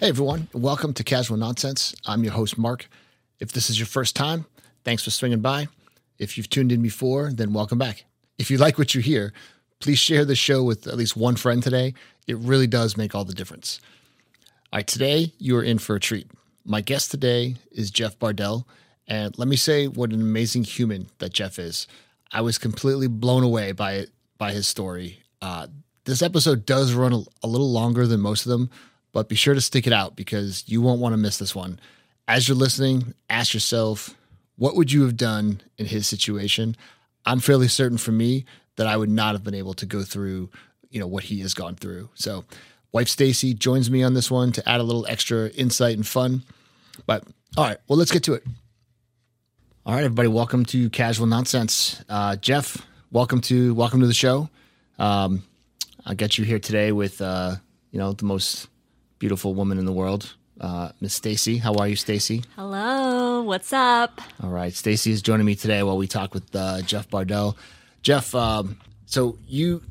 Hey everyone, welcome to Casual Nonsense. I'm your host, Mark. If this is your first time, thanks for swinging by. If you've tuned in before, then welcome back. If you like what you hear, please share the show with at least one friend today. It really does make all the difference. All right, today you are in for a treat. My guest today is Jeff Bardel, and let me say what an amazing human that Jeff is. I was completely blown away by by his story. Uh, this episode does run a, a little longer than most of them, but be sure to stick it out because you won't want to miss this one. As you're listening, ask yourself, what would you have done in his situation? I'm fairly certain for me that I would not have been able to go through, you know, what he has gone through. So, wife Stacy joins me on this one to add a little extra insight and fun. But all right, well, let's get to it. All right, everybody, welcome to Casual Nonsense. Uh, Jeff, welcome to welcome to the show. Um, I got you here today with uh, you know the most beautiful woman in the world, uh, Miss Stacy. How are you, Stacy? Hello, what's up? All right, Stacy is joining me today while we talk with uh, Jeff Bardel. Jeff, um, so you,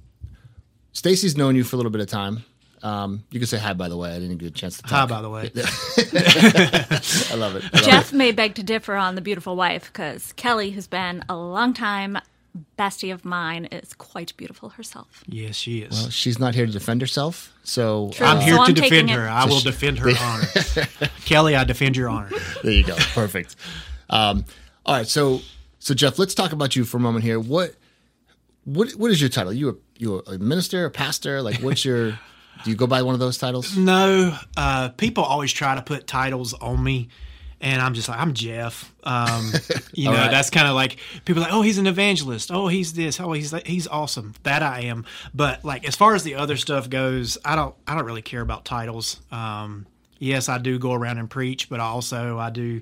Stacy's known you for a little bit of time. Um, you can say hi, by the way. I didn't get a chance to talk. Hi, by the way. I love it. I love Jeff may beg to differ on the beautiful wife because Kelly, who's been a long time bestie of mine, is quite beautiful herself. Yes, she is. it. She's not here to defend herself, so True. uh, I'm here So to I'm defend her. it- I will defend her honor. Kelly, I defend your honor. there you go. Perfect. Um, all right, so so Jeff, let's talk about you for a moment here. What what what is your title? You a you a minister, a pastor? Like, what's your? do you go by one of those titles? No, uh, people always try to put titles on me, and I'm just like, I'm Jeff. Um, you know, right. that's kind of like people like, oh, he's an evangelist. Oh, he's this. Oh, he's he's awesome. That I am. But like, as far as the other stuff goes, I don't I don't really care about titles. Um, yes, I do go around and preach, but also I do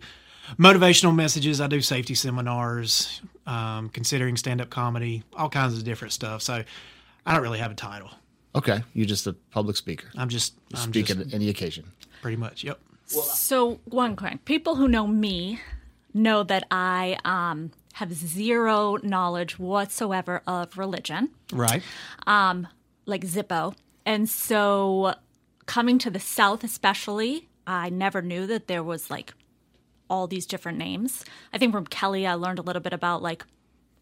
motivational messages. I do safety seminars, um, considering stand up comedy, all kinds of different stuff. So I don't really have a title. Okay, you're just a public speaker. I'm just I'm Speak just at any occasion. pretty much. Yep. So, one question people who know me know that I um, have zero knowledge whatsoever of religion, Right. Um, like Zippo. And so, coming to the South, especially, I never knew that there was like all these different names. I think from Kelly, I learned a little bit about like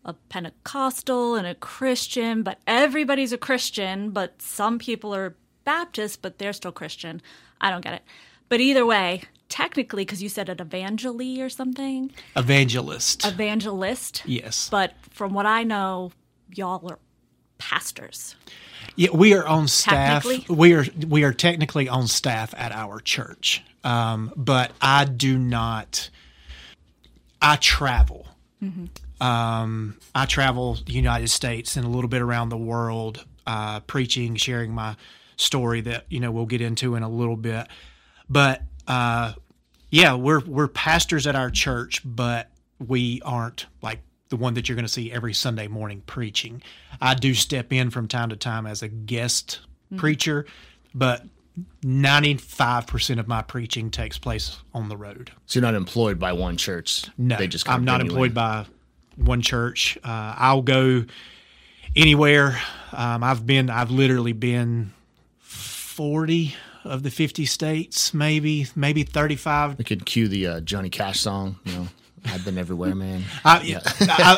a Pentecostal and a Christian, but everybody's a Christian, but some people are Baptist, but they're still Christian. I don't get it. But either way, technically, because you said an evangeli or something, Evangelist. evangelist. yes. But from what I know, y'all are pastors. Yeah, we are on staff. We are we are technically on staff at our church, um, but I do not. I travel. Um, I travel the United States and a little bit around the world, uh, preaching, sharing my story that you know we'll get into in a little bit. But uh, yeah, we're we're pastors at our church, but we aren't like the one that you're going to see every Sunday morning preaching. I do step in from time to time as a guest preacher, but 95% of my preaching takes place on the road. So you're not employed by one church. No, they just I'm not employed in. by one church. Uh, I'll go anywhere. Um, I've been, I've literally been 40 of the 50 states, maybe, maybe 35 We could cue the uh, Johnny Cash song. You know, I've been everywhere, man. I, yeah,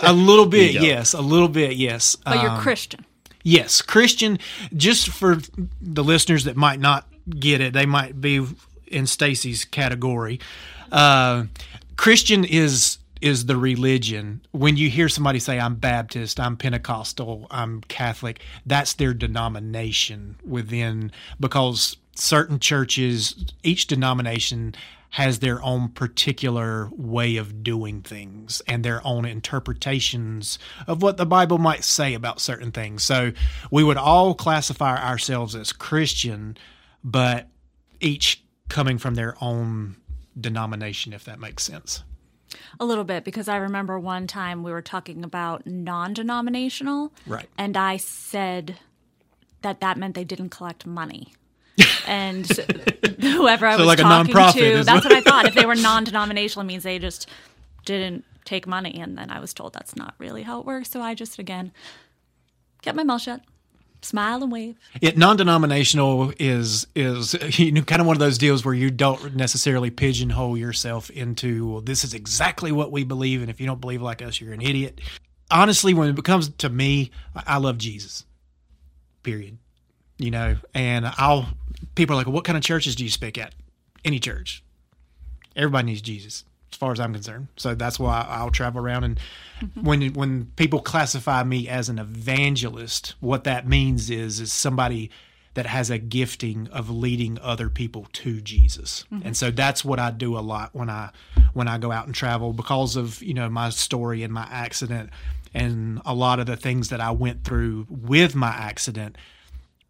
a, a little bit, There you go. yes, a little bit, yes. But you're Um, Christian. yes, Christian. Just for the listeners that might not get it, they might be in Stacy's category. Uh, Christian is is the religion. When you hear somebody say, "I'm Baptist," "I'm Pentecostal," "I'm Catholic," that's their denomination within because certain churches, each denomination has their own particular way of doing things and their own interpretations of what the Bible might say about certain things. So we would all classify ourselves as Christian, but each coming from their own denomination, if that makes sense. A little bit because I remember one time we were talking about non-denominational, Right. And I said that that meant they didn't collect money. And whoever I So was like a talking nonprofit to, that's what- what I thought. If they were non-denominational, it means they just didn't take money. And then I was told that's not really how it works. So I just again kept my mouth shut. Smile and wave. It non-denominational is is you know kind of one of those deals where you don't necessarily pigeonhole yourself into well, this is exactly what we believe, and if you don't believe like us, you're an idiot. Honestly, when it comes to me, I love Jesus. Period. You know, and I'll people are like, what kind of churches do you speak at? Any church. Everybody needs Jesus as far as I'm concerned. So that's why I'll travel around. And mm-hmm. when when people classify me as an evangelist, what that means is is somebody that has a gifting of leading other people to Jesus. Mm-hmm. And so that's what I do a lot when I when I go out and travel because of, you know, my story and my accident and a lot of the things that I went through with my accident.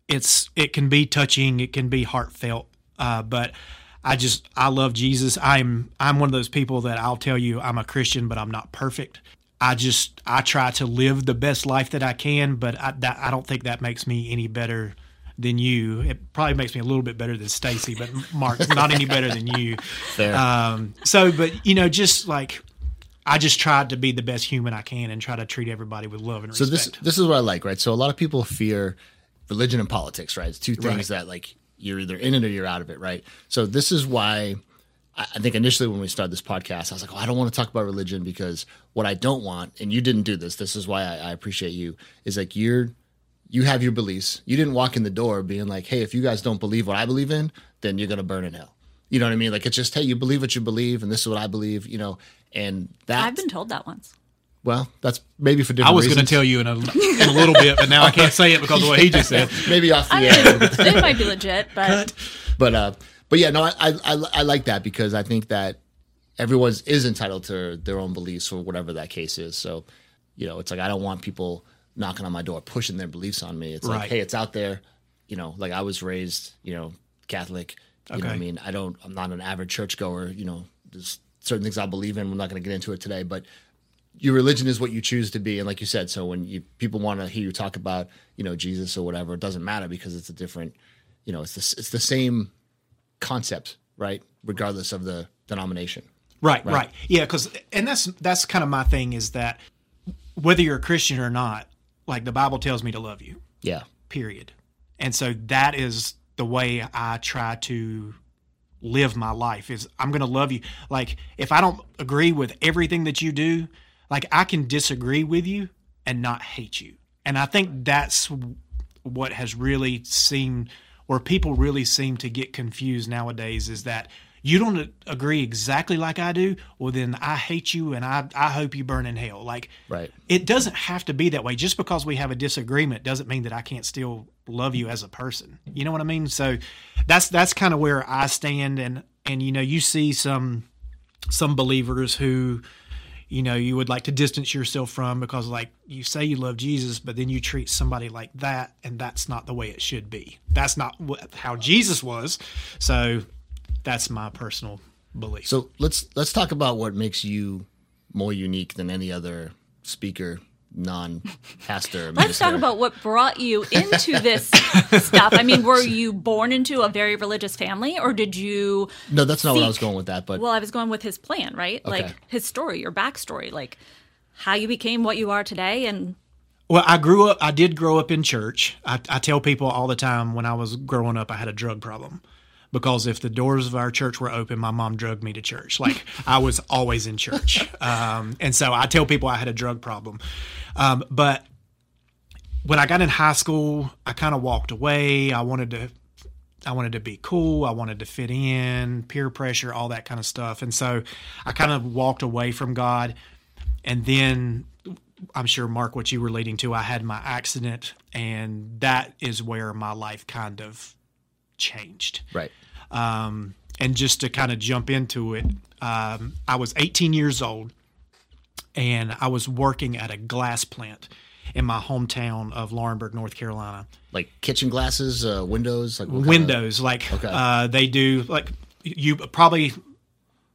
It's it can be touching, it can be heartfelt, uh, but I just I love Jesus. I'm I'm one of those people that I'll tell you I'm a Christian, but I'm not perfect. I just I try to live the best life that I can, but I that, I don't think that makes me any better than you. It probably makes me a little bit better than Stacy, but Mark not any better than you. Fair. Um, so, but you know, just like I just tried to be the best human I can and try to treat everybody with love and So respect. So this this is what I like, right? So a lot of people fear religion and politics, right? It's two things Right. that like you're either in it or you're out of it, right? So this is why I I think initially when we started this podcast, I was like, oh, I don't want to talk about religion because what I don't want, and you didn't do this. This is why I, I appreciate you. Is like you're you have your beliefs. You didn't walk in the door being like, hey, if you guys don't believe what I believe in, then you're gonna burn in hell. You know what I mean? Like it's just, hey, you believe what you believe, and this is what I believe. You know, and that I've been told that once. Well, that's maybe for different. I was going to tell you in a, in a little bit, but now I can't say it because of what he just said. maybe off the I air. mean, it might be legit, but but uh but yeah no I, I i i like that because i think that everyone is entitled to their own beliefs or whatever that case is. So you know it's like i don't want people knocking on my door pushing their beliefs on me. It's like hey it's out there. You know like i was raised you know catholic. You know what i mean? I don't i'm not an average churchgoer. You know there's certain things i believe in. We're not going to get into it today but your religion is what you choose to be and like you said so when you people want to hear you talk about you know jesus or whatever it doesn't matter because it's a different you know it's the, it's the same concept right regardless of the denomination Right, right, yeah. Because and that's that's kind of my thing is that whether you're a Christian or not, like the Bible tells me to love you. yeah Period. And so that is the way I try to live my life is I'm going to love you. Like if I don't agree with everything that you do, like I can disagree with you and not hate you. And I think that's what has really seemed where people really seem to get confused nowadays is that you don't agree exactly like I do, well then I hate you and I I hope you burn in hell. Like Right. it doesn't have to be that way. Just because we have a disagreement doesn't mean that I can't still love you as a person. You know what I mean? So that's that's kind of where I stand and and you know, you see some some believers who you know you would like to distance yourself from because like you say you love Jesus but then you treat somebody like that and that's not the way it should be. That's not how Jesus was. So that's my personal belief. so let's let's talk about what makes you more unique than any other speaker non-pastor let's talk about what brought you into this stuff. I mean, were you born into a very religious family, or did you? no that's not what i was going with that but Well, I was going with his plan, right? Okay. Like his story, your backstory, like how you became what you are today, and Well, I grew up. I did grow up in church. I, I tell people all the time when I was growing up, I had a drug problem because if the doors of our church were open, my mom drugged me to church. Like I was always in church, um, and so I tell people I had a drug problem. Um, but when I got in high school, I kind of walked away. I wanted to. I wanted to be cool. I wanted to fit in, peer pressure, all that kind of stuff. And so I kind of walked away from God. And then I'm sure, Mark, what you were leading to, I had my accident, and that is where my life kind of changed. right Um, and just to kind of jump into it, um, I was 18 years old, and I was working at a glass plant in my hometown of Laurinburg, North Carolina. like kitchen glasses uh windows like kind of- Windows, like Okay. uh, they do, like you probably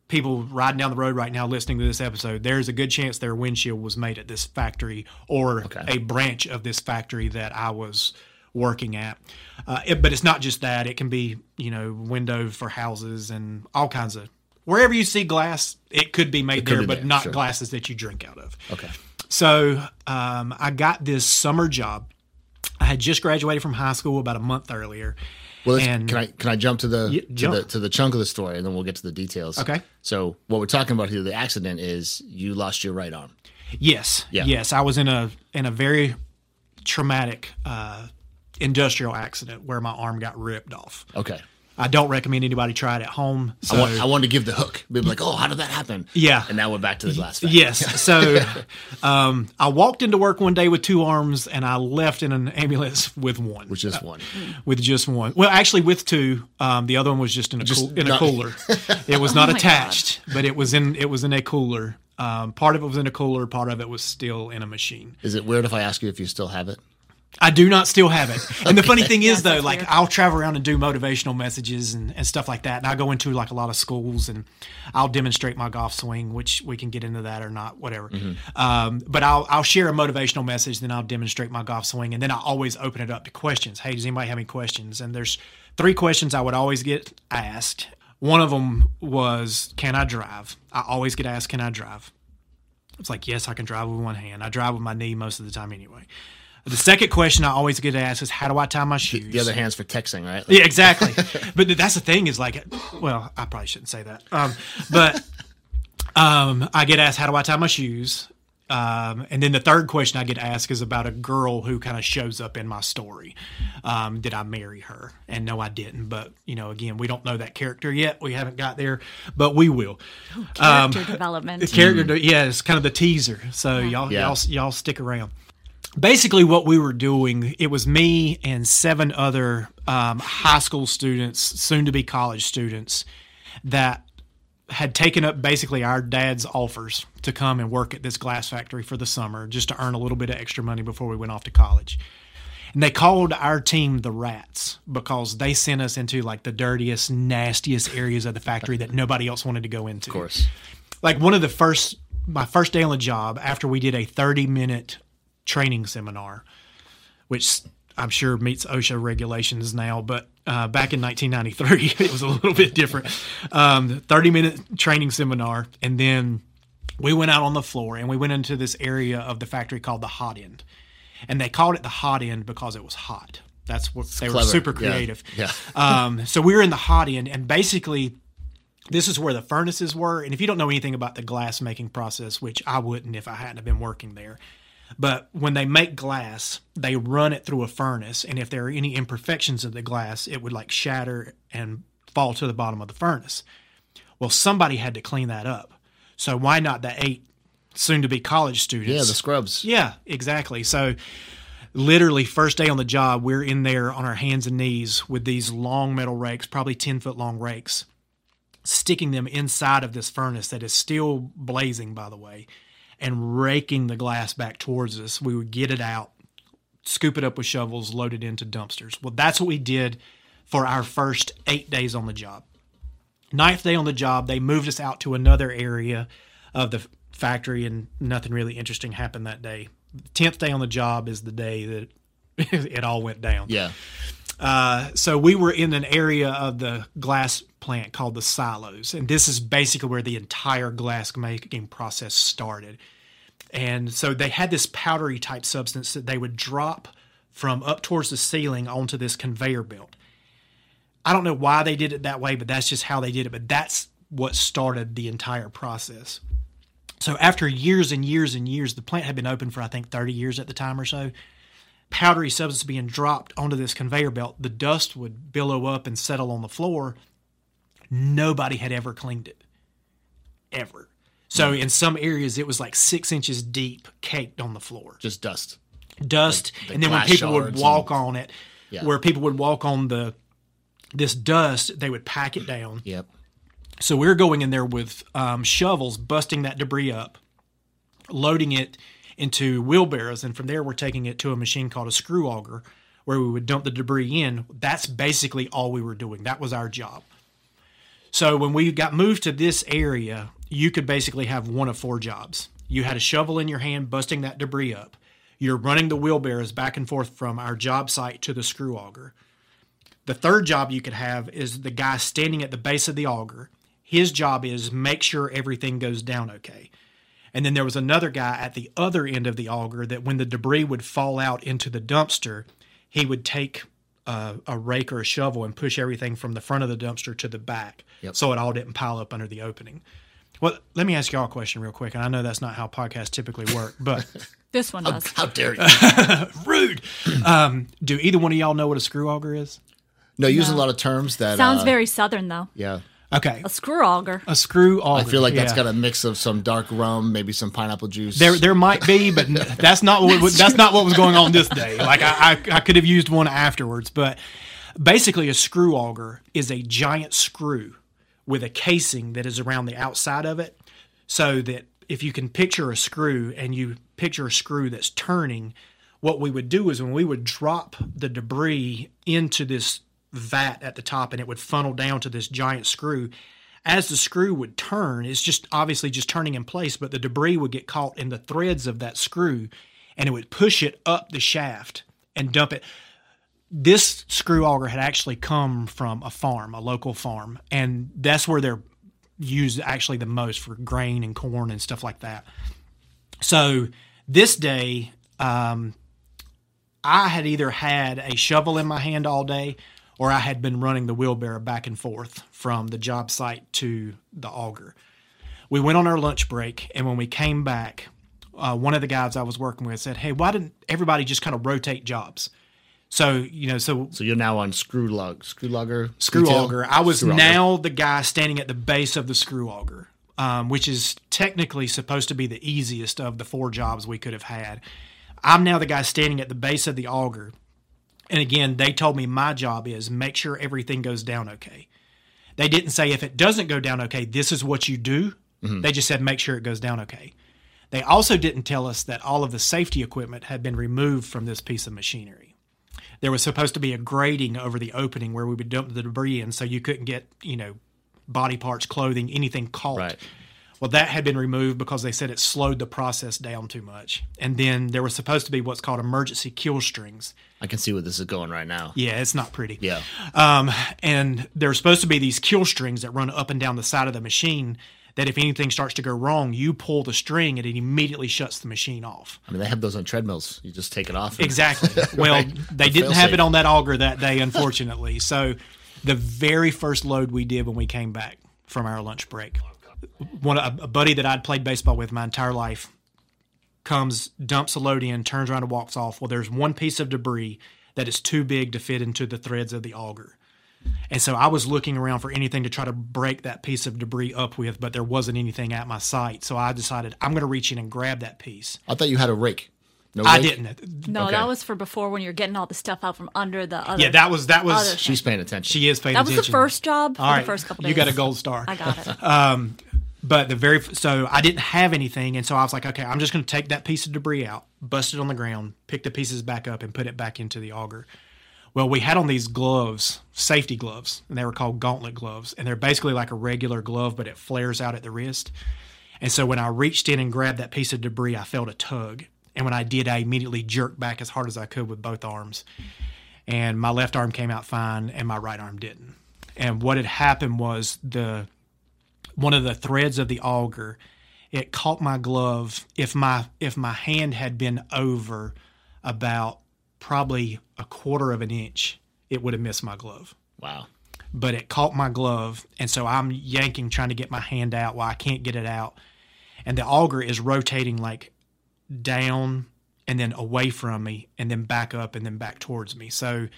people riding down the road right now listening to this episode. There's a good chance their windshield was made at this factory or Okay. a branch of this factory that I was working at. Uh, it, but it's not just that; it can be you know window for houses and all kinds of. Wherever you see glass, it could be made could there, be but not sure. glasses that you drink out of. okay So um, I got this summer job. I had just graduated from high school about a month earlier. Well, And- can I can I jump to the, Yeah, to the to the chunk of the story, and then we'll get to the details. Okay. So what we're talking about here, the accident is you lost your right arm. Yes, Yeah. yes, I was in a in a very traumatic uh, industrial accident where my arm got ripped off. Okay. I don't recommend anybody try it at home. So I want I wanted to give the hook. Be like, oh, how did that happen? Yeah. And now we're back to the glass. factory. Yes. So um, I walked into work one day with two arms, and I left in an ambulance with one, With just one. with just one. Well, actually, with two. Um, the other one was just in a Just cool, in a cooler. It was not Oh my attached, but it was in it was in a cooler. Um, part of it was in a cooler. Part of it was still in a machine. Is it weird if I ask you if you still have it? I do not still have it. And the funny thing is, though, like. I'll travel around and do motivational messages and, and stuff like that. And I go into like a lot of schools and I'll demonstrate my golf swing, which we can get into that or not, whatever. Um, but I'll I'll share a motivational message, then I'll demonstrate my golf swing, and then I always open it up to questions. Hey, does anybody have any questions? And there's three questions I would always get asked. One of them was, "Can I drive?" I always get asked, "Can I drive?" It's like, yes, I can drive with one hand. I drive with my knee most of the time anyway. The second question I always get asked is, how do I tie my shoes? The other hand's for texting, right? Yeah, exactly. but that's the thing is like, well, I probably shouldn't say that. Um, but um, I get asked, how do I tie my shoes? Um, and then the third question I get asked is about a girl who kind of shows up in my story. Um, did I marry her? And no, I didn't. But you know, again, we don't know that character yet. We haven't got there, but we will. Character development. The character, yeah, it's kind of the teaser. So y'all, Yeah. y'all, y'all stick around. Basically, what we were doing, it was me and seven other um, high school students, soon to be college students, that had taken up basically our dad's offers to come and work at this glass factory for the summer just to earn a little bit of extra money before we went off to college. And they called our team the rats because they sent us into like the dirtiest, nastiest areas of the factory that nobody else wanted to go into Of course. like one of the first my first day on the job after we did a 30 minute training seminar which i'm sure meets osha regulations now but uh, back in 1993 it was a little bit different. Um, 30 minute training seminar and then we went out on the floor and we went into this area of the factory called the hot end. And they called it the hot end because it was hot. That's what they were super creative. Yeah. um, so we were in the hot end and basically this is where the furnaces were. And if you don't know anything about the glass making process, which I wouldn't if I hadn't have been working there, but when they make glass, they run it through a furnace. And if there are any imperfections of the glass, it would like shatter and fall to the bottom of the furnace. Well, somebody had to clean that up. So why not the eight soon to be college students? Yeah, the scrubs. Yeah, exactly. So literally first day on the job, we're in there on our hands and knees with these long metal rakes, probably 10 foot long rakes, sticking them inside of this furnace that is still blazing, by the way, and raking the glass back towards us. We would get it out, scoop it up with shovels, load it into dumpsters. Well, that's what we did for our first eight days on the job. Ninth day on the job, they moved us out to another area of the factory, and nothing really interesting happened that day. Tenth day on the job is the day that it all went down. Yeah. Uh, so we were in an area of the glass plant called the silos, and this is basically where the entire glass making process started. And so they had this powdery type substance that they would drop from up towards the ceiling onto this conveyor belt. I don't know why they did it that way, but that's just how they did it. But that's what started the entire process. So after years and years and years, the plant had been open for I think 30 years at the time or so powdery substance being dropped onto this conveyor belt, the dust would billow up and settle on the floor. Nobody had ever cleaned it. Ever. So in some areas, it was like six inches deep, caked on the floor. Just dust. Dust. the and then when glass people would shards walk on it, Yeah. where people would walk on the this dust, they would pack it down. Yep. So we were going in there with um, shovels, busting that debris up, loading it into wheelbarrows, and from there we're taking it to a machine called a screw auger, where we would dump the debris in. That's basically all we were doing. That was our job. So when we got moved to this area, you could basically have one of four jobs. You had a shovel in your hand, busting that debris up. You're running the wheelbarrows back and forth from our job site to the screw auger. The third job you could have is the guy standing at the base of the auger. His job is make sure everything goes down okay. And then there was another guy at the other end of the auger that when the debris would fall out into the dumpster, he would take a, a rake or a shovel and push everything from the front of the dumpster to the back, Yep. so it all didn't pile up under the opening. Well, let me ask y'all a question real quick, and I know that's not how podcasts typically work, but This one does. How dare you? rude. Um, do either one of y'all know what a screw auger is? No, using a lot of terms that Sounds uh, very southern though. Yeah, Okay, A screw auger. a screw auger. I feel like that's got a mix of some dark rum, maybe some pineapple juice. There, there might be, but that's not what was- that's not what was going on this day. Like I, I, I could have used one afterwards, but basically, a screw auger is a giant screw with a casing that is around the outside of it, so that if you can picture a screw and you picture a screw that's turning, what we would do is when we would drop the debris into this vat at the top and it would funnel down to this giant screw as the screw would turn, it's just obviously just turning in place, but the debris would get caught in the threads of that screw and it would push it up the shaft and dump it. This screw auger had actually come from a farm, a local farm, and that's where they're used actually the most for grain and corn and stuff like that. So this day, um, I had either had a shovel in my hand all day or I had been running the wheelbarrow back and forth from the job site to the auger. We went on our lunch break, and when we came back, uh, one of the guys I was working with said, Hey, why didn't everybody just kind of rotate jobs? So, you know, so so you're now on screw lug, screw lugger, screw detail? auger. I was Screw auger. now the guy standing at the base of the screw auger, um, which is technically supposed to be the easiest of the four jobs we could have had. I'm now the guy standing at the base of the auger. And again, they told me my job is make sure everything goes down okay. They didn't say if it doesn't go down okay, this is what you do. Mm-hmm. They just said make sure it goes down okay. They also didn't tell us that all of the safety equipment had been removed from this piece of machinery there was supposed to be a grating over the opening where we would dump the debris in so you couldn't get, you know, body parts, clothing, anything caught. Right. Well, that had been removed because they said it slowed the process down too much. And then there was supposed to be what's called emergency kill strings. I can see where this is going right now. Yeah, it's not pretty. Yeah. Um, and there's supposed to be these kill strings that run up and down the side of the machine that if anything starts to go wrong, you pull the string and it immediately shuts the machine off. I mean, they have those on treadmills. You just take it off. Exactly. Well, they didn't have it on that auger that day, unfortunately. so, the very first load we did when we came back from our lunch break, one a, a buddy that I'd played baseball with my entire life comes, dumps a load in, turns around and walks off. Well, there's one piece of debris that is too big to fit into the threads of the auger. And so I was looking around for anything to try to break that piece of debris up with, but there wasn't anything at my sight. So I decided I'm going to reach in and grab that piece. I thought you had a rake. No, I rake? didn't. No, Okay. that was for before when you're getting all the stuff out from under the other. Yeah, that was that was Other She's paying attention. She is paying attention. that was attention. the first job for All right, the first couple days. you got a gold star. I got it. Um, But the very so I didn't have anything, and so I was like, okay, I'm just going to take that piece of debris out, bust it on the ground, pick the pieces back up, and put it back into the auger. Well, we had on these gloves, safety gloves, and they were called gauntlet gloves, and they're basically like a regular glove, but it flares out at the wrist. And so when I reached in and grabbed that piece of debris, I felt a tug, and when I did, I immediately jerked back as hard as I could with both arms. and my left arm came out fine and my right arm didn't. And what had happened was the one of the threads of the auger it caught my glove if my if my hand had been over about probably a quarter of an inch it would have missed my glove. Wow. but it caught my glove and so i'm yanking trying to get my hand out while i can't get it out. And the auger is rotating like down and then away from me and then back up and then back towards me. So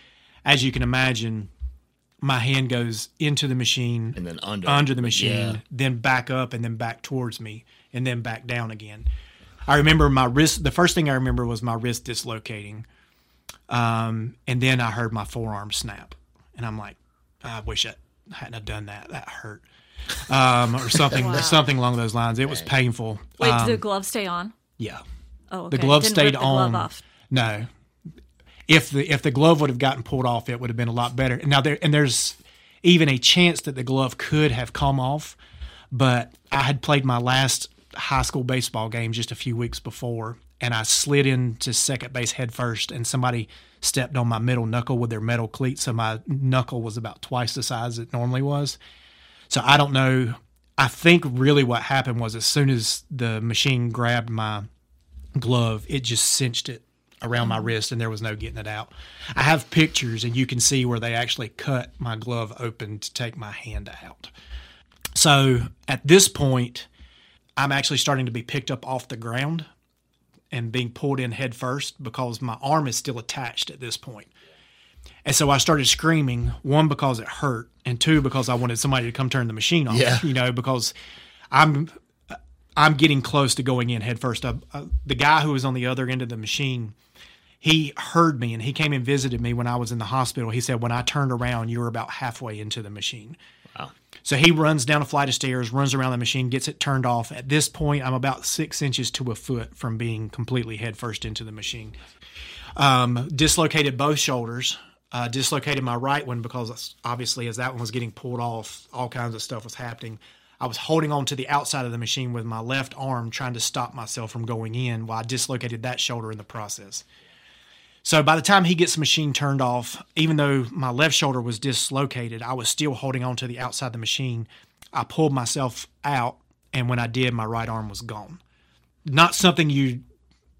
as you can imagine my hand goes into the machine And then under. under the machine, Yeah. then back up and then back towards me, and then back down again. I remember my wrist. The first thing I remember was my wrist dislocating, um, and then I heard my forearm snap, and I'm like, I wish I hadn't have done that. That hurt, um, or something, Wow. something along those lines. It was painful. Wait, Um, did the glove stay on? yeah, Oh, okay. the glove Didn't stayed rip the glove on. off. No. If the if the glove would have gotten pulled off, it would have been a lot better. Now there and there's even a chance that the glove could have come off, but I had played my last high school baseball game just a few weeks before, and I slid into second base head first, and somebody stepped on my middle knuckle with their metal cleat, so my knuckle was about twice the size it normally was. So I don't know. I think really what happened was as soon as the machine grabbed my glove, it just cinched it around my wrist and there was no getting it out. I have pictures and you can see where they actually cut my glove open to take my hand out. So at this point, I'm actually starting to be picked up off the ground and being pulled in head first because my arm is still attached at this point. And so I started screaming, one because it hurt, and two because I wanted somebody to come turn the machine off. Yeah. You know, because I'm I'm getting close to going in head first. Uh, uh, the guy who was on the other end of the machine, he heard me and he came and visited me when I was in the hospital. He said, when I turned around, you were about halfway into the machine. Wow. So he runs down a flight of stairs, runs around the machine, gets it turned off. At this point, I'm about six inches to a foot from being completely headfirst into the machine. Um, dislocated both shoulders. Uh, dislocated my right one because obviously, as that one was getting pulled off, all kinds of stuff was happening. I was holding on to the outside of the machine with my left arm, trying to stop myself from going in while I dislocated that shoulder in the process. So by the time he gets the machine turned off, even though my left shoulder was dislocated, I was still holding on to the outside of the machine. I pulled myself out, and when I did, my right arm was gone. Not something you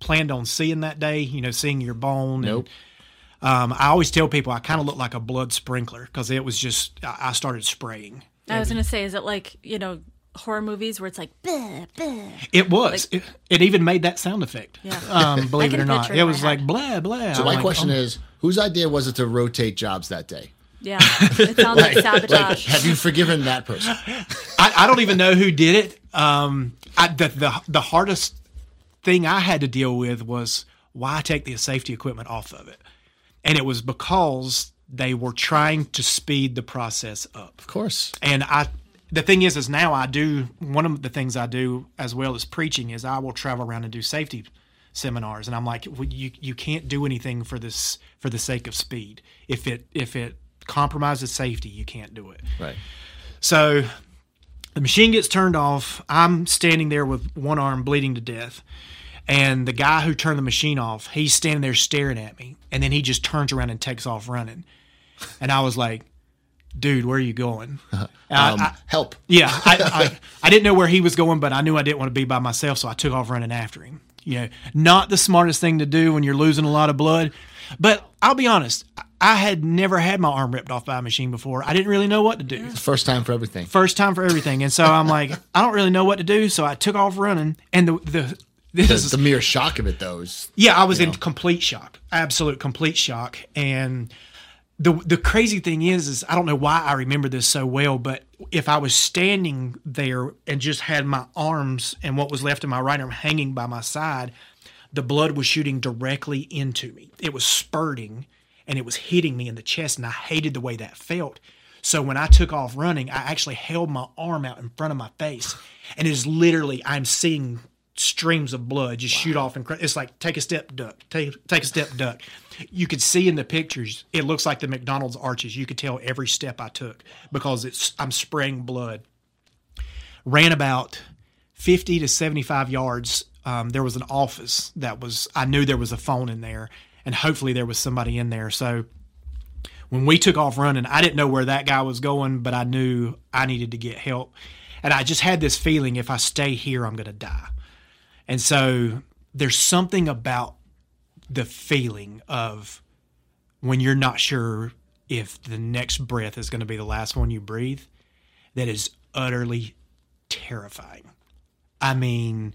planned on seeing that day, you know, seeing your bone. Nope. And, um, I always tell people I kind of look like a blood sprinkler because it was just, I I started spraying. I was gonna say, is it like you know horror movies where it's like, bleh, bleh. It was. it, it even made that sound effect. Yeah. Um, believe it or not, it it was my like blah blah. So my question is, whose idea was it to rotate jobs that day? yeah, it sounds like Like, sabotage. have you forgiven that person? I, I don't even know who did it. Um, I, the, the the hardest thing I had to deal with was why take the safety equipment off of it, and it was because they were trying to speed the process up. Of course. And I, the thing is, is now I do one of the things I do as well as preaching is I will travel around and do safety seminars, and I'm like, well, you you can't do anything for this for the sake of speed. If it if it compromises safety, you can't do it. Right. So the machine gets turned off. I'm standing there with one arm bleeding to death. And the guy who turned the machine off, he's standing there staring at me. And then he just turns around and takes off running. And I was like, dude, where are you going? And I- Um, I- help. yeah, I, I, I didn't know where he was going, but I knew I didn't want to be by myself, so I took off running after him. You know, not the smartest thing to do when you're losing a lot of blood. But I'll be honest, I had never had my arm ripped off by a machine before. I didn't really know what to do. First time for everything. First time for everything, and so I'm like, I don't really know what to do, so I took off running. And the the this The, is the mere shock of it, though, is yeah, I was in complete shock, absolute complete shock. And the the crazy thing is, is I don't know why I remember this so well, but if I was standing there and just had my arms and what was left of my right arm hanging by my side, the blood was shooting directly into me. It was spurting and it was hitting me in the chest, and I hated the way that felt. So when I took off running, I actually held my arm out in front of my face, and it is literally I'm seeing streams of blood just shoot off and cr- it's like take a step duck take take a step duck. You could see in the pictures it looks like the mcdonald's arches. You could tell every step i took because it's i'm spraying blood. Ran about 50 to 75 yards um, there was an office that was i knew there was a phone in there and hopefully there was somebody in there. So when we took off running i didn't know where that guy was going but i knew i needed to get help. And i just had this feeling if i stay here i'm going to die and so there's something about the feeling of when you're not sure if the next breath is going to be the last one you breathe that is utterly terrifying. I mean,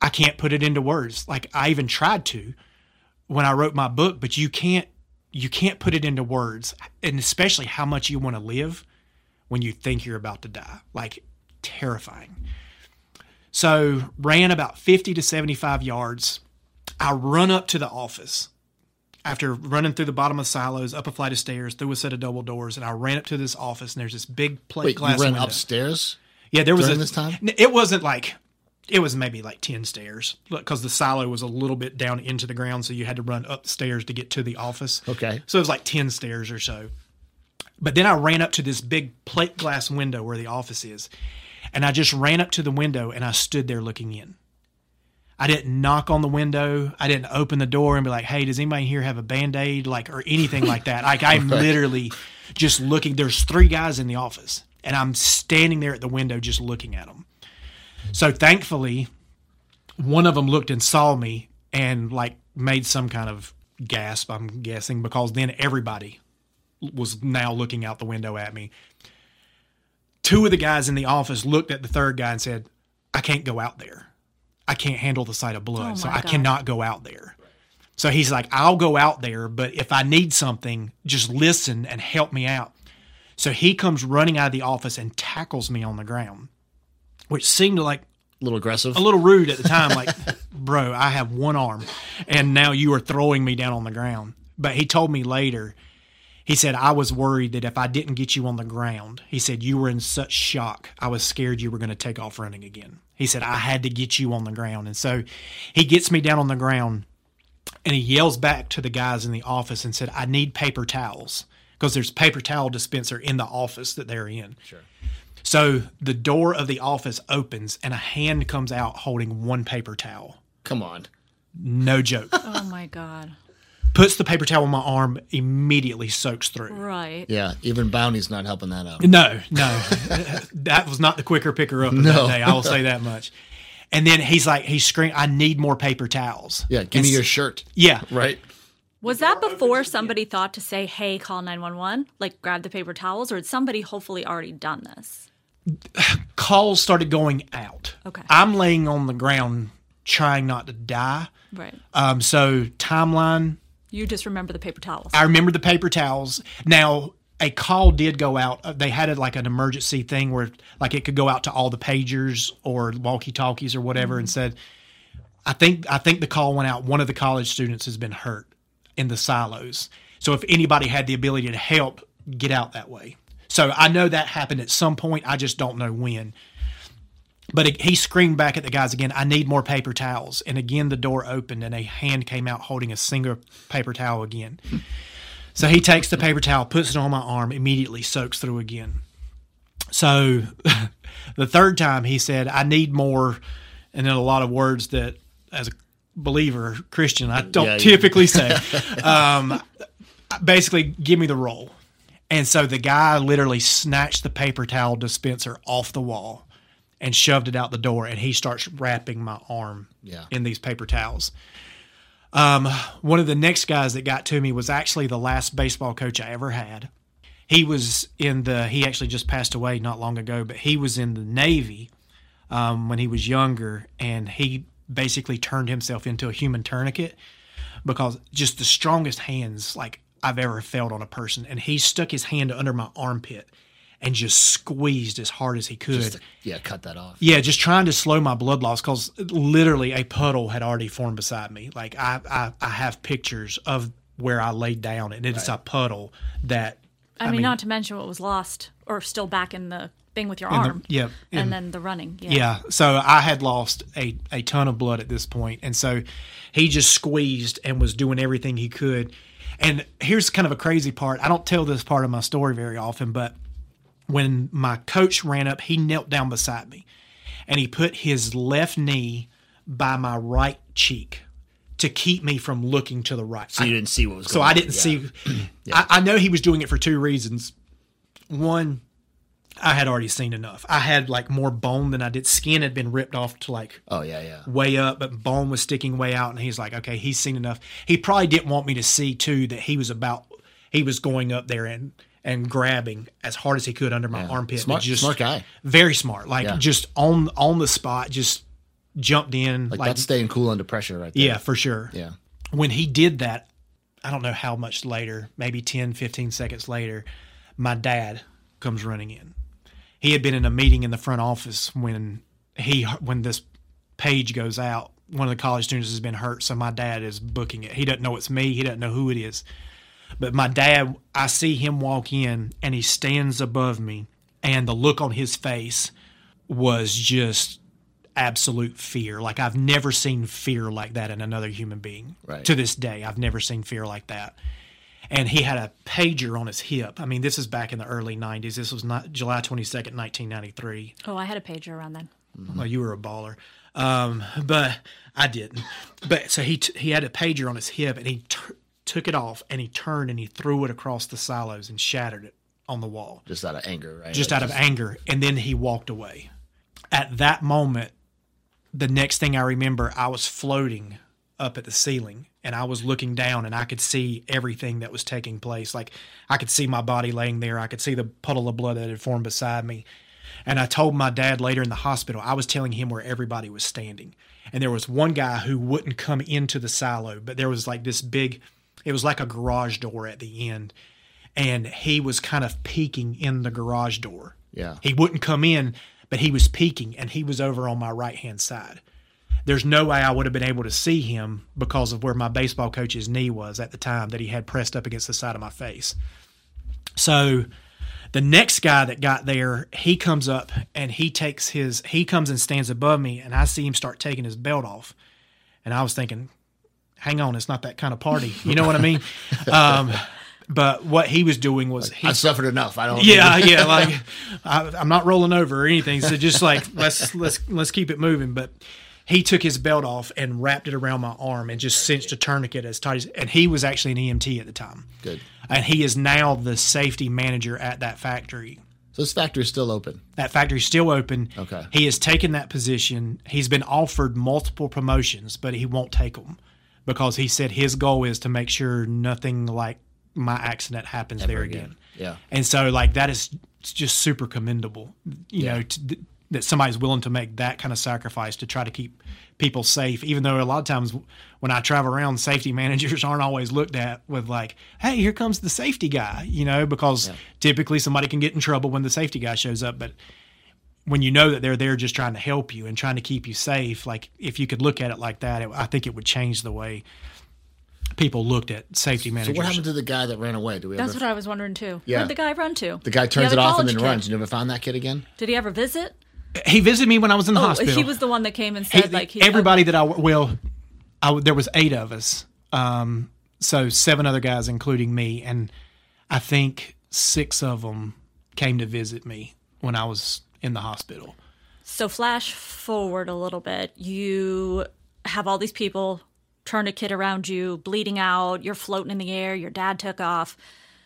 I can't put it into words. Like I even tried to when I wrote my book, but you can't you can't put it into words, and especially how much you want to live when you think you're about to die. Like terrifying. So ran about 50 to 75 yards. I run up to the office after running through the bottom of silos, up a flight of stairs, through a set of double doors, and I ran up to this office and there's this big plate wait. glass You ran window. upstairs. Yeah, there was a, this time? It wasn't like it was maybe like ten stairs because the silo was a little bit down into the ground, so you had to run upstairs to get to the office. Okay. so it was like ten stairs or so. But then I ran up to this big plate glass window where the office is, and I just ran up to the window and I stood there looking in. I didn't knock on the window. I didn't open the door and be like, "Hey, does anybody here have a band aid?" Like or anything like that. Like I'm literally just looking. There's three guys in the office, and I'm standing there at the window just looking at them. So thankfully, one of them looked and saw me, and like made some kind of gasp, I'm guessing, because then everybody was now looking out the window at me. Two of the guys in the office looked at the third guy and said, I can't go out there. I can't handle the sight of blood, Oh so my I God. cannot go out there. So he's like, I'll go out there, but if I need something, just listen and help me out. So he comes running out of the office and tackles me on the ground, which seemed like A little aggressive. a little rude at the time. Like, bro, I have one arm, and now you are throwing me down on the ground. But he told me later, he said, I was worried that if I didn't get you on the ground, he said, you were in such shock. I was scared you were going to take off running again. He said, I had to get you on the ground. And so he gets me down on the ground and he yells back to the guys in the office and said, I need paper towels because there's paper towel dispenser in the office that they're in. Sure. So the door of the office opens and a hand comes out holding one paper towel. Come on. No joke. Oh my God. Puts the paper towel on my arm, immediately soaks through. Right. Yeah, even Bounty's not helping that out. No, no, that was not the quicker picker up of No. that day. I will say that much. And then he's like, he's screaming, "I need more paper towels." Yeah, give And me your shirt. yeah. Right. Was that before somebody thought to say, hey, call 911? Like grab the paper towels? Or had somebody hopefully already done this? Calls started going out. Okay. I'm laying on the ground trying not to die. Right. Um, so timeline, You just remember the paper towels. I remember the paper towels. Now, a call did go out. Uh, They had it like an emergency thing where, like, it could go out to all the pagers or walkie talkies or whatever, and said, "I think I think the call went out. One of the college students has been hurt in the silos. So if anybody had the ability to help, get out that way." So I know that happened at some point. I just don't know when. But he screamed back at the guys again, I need more paper towels. And again, the door opened and a hand came out holding a single paper towel again. So he takes the paper towel, puts it on my arm, immediately soaks through again. So the third time he said, I need more. And then a lot of words that, as a believer, Christian, I don't Yeah, typically say. um, basically, give me the roll. And so the guy literally snatched the paper towel dispenser off the wall and shoved it out the door. And he starts wrapping my arm Yeah. in these paper towels. Um, one of the next guys that got to me was actually the last baseball coach I ever had. He was in the, he actually just passed away not long ago, but he was in the Navy um, when he was younger. And he basically turned himself into a human tourniquet because just the strongest hands like I've ever felt on a person. And he stuck his hand under my armpit and just squeezed as hard as he could. Just, yeah, cut that off. Yeah, just trying to slow my blood loss because literally a puddle had already formed beside me. Like I, I, I have pictures of where I laid down, and it's a puddle that. I, mean, not to mention what was lost or still back in the thing with your in the- arm. yeah, in- And then the running. Yeah. yeah. So I had lost a, a ton of blood at this point, and so he just squeezed and was doing everything he could. And here's kind of a crazy part. I don't tell this part of my story very often, but when my coach ran up, he knelt down beside me and he put his left knee by my right cheek to keep me from looking to the right. So you didn't see what was going So on. I didn't Yeah. see. I, I know he was doing it for two reasons. One, I had already seen enough. I had like more bone than I did. Skin had been ripped off to like Oh, yeah, yeah. way up, but bone was sticking way out. And he's like, okay, he's seen enough. He probably didn't want me to see too that he was about. He was going up there and and grabbing as hard as he could under my armpit. Smart- just, smart guy. Very smart. Like Yeah. just on on the spot, just jumped in. Like, Like, that's staying cool under pressure right there. yeah, for sure Yeah. when he did that, I don't know how much later, maybe 10, 15 seconds later, my dad comes running in. He had been in a meeting in the front office when he when this page goes out. One of the college students has been hurt, so my dad is booking it. He doesn't know it's me. He doesn't know who it is. But my dad, I see him walk in and he stands above me, and the look on his face was just absolute fear. Like I've never seen fear like that in another human being. Right. To this day, I've never seen fear like that. And he had a pager on his hip. I mean, this is back in the early 90s. This was not July 22nd, 1993. Oh, I had a pager around then. Well, you were a baller, um, but I didn't. But so he t- he had a pager on his hip, and he t- took it off, and he turned and he threw it across the silos and shattered it on the wall, Just out of anger, right? just out of anger. And then he walked away. At that moment, the next thing I remember, I was floating up at the ceiling and I was looking down and I could see everything that was taking place. Like I could see my body laying there. I could see the puddle of blood that had formed beside me. And I told my dad later in the hospital, I was telling him where everybody was standing. And there was one guy who wouldn't come into the silo, but there was like this big, it was like a garage door at the end. And he was kind of peeking in the garage door. Yeah. He wouldn't come in, but he was peeking and he was over on my right hand side. There's no way I would have been able to see him because of where my baseball coach's knee was at the time that he had pressed up against the side of my face. So the next guy that got there, he comes up and he takes his, he comes and stands above me, and I see him start taking his belt off. And I was thinking, hang on, it's not that kind of party. You know what I mean? Um, but what he was doing was he I suffered enough. I don't. yeah, yeah. Like I, I'm not rolling over or anything. So just like let's let's let's keep it moving. But he took his belt off and wrapped it around my arm and just cinched a tourniquet as tight as. And he was actually an EMT at the time, Good. and he is now the safety manager at that factory. So this factory is still open. That factory is still open. Okay. He has taken that position. He's been offered multiple promotions, but he won't take them because he said his goal is to make sure nothing like my accident happens there again. again. Yeah. And so, like, that is just super commendable, you Yeah. know, to, that somebody's willing to make that kind of sacrifice to try to keep people safe. Even though a lot of times when I travel around, safety managers aren't always looked at with, like, hey, here comes the safety guy, you know, because typically somebody can get in trouble when the safety guy shows up. But when you know that they're there just trying to help you and trying to keep you safe, like, if you could look at it like that, it, I think it would change the way people looked at safety management. So what happened to the guy that ran away? Do we That's ever? what I was wondering too. Yeah. Where'd the guy run to? the guy turns The it off and then kid. runs. You never found that kid again? Did he ever visit? he visited me when I was in the Oh, hospital. he was the one that came and He- said like he, everybody that I well, I, there was eight of us, um, so seven other guys, including me, and I think six of them came to visit me when I was in the hospital. So flash forward a little bit. You have all these people tourniquet around you, bleeding out. You're floating in the air. Your dad took off.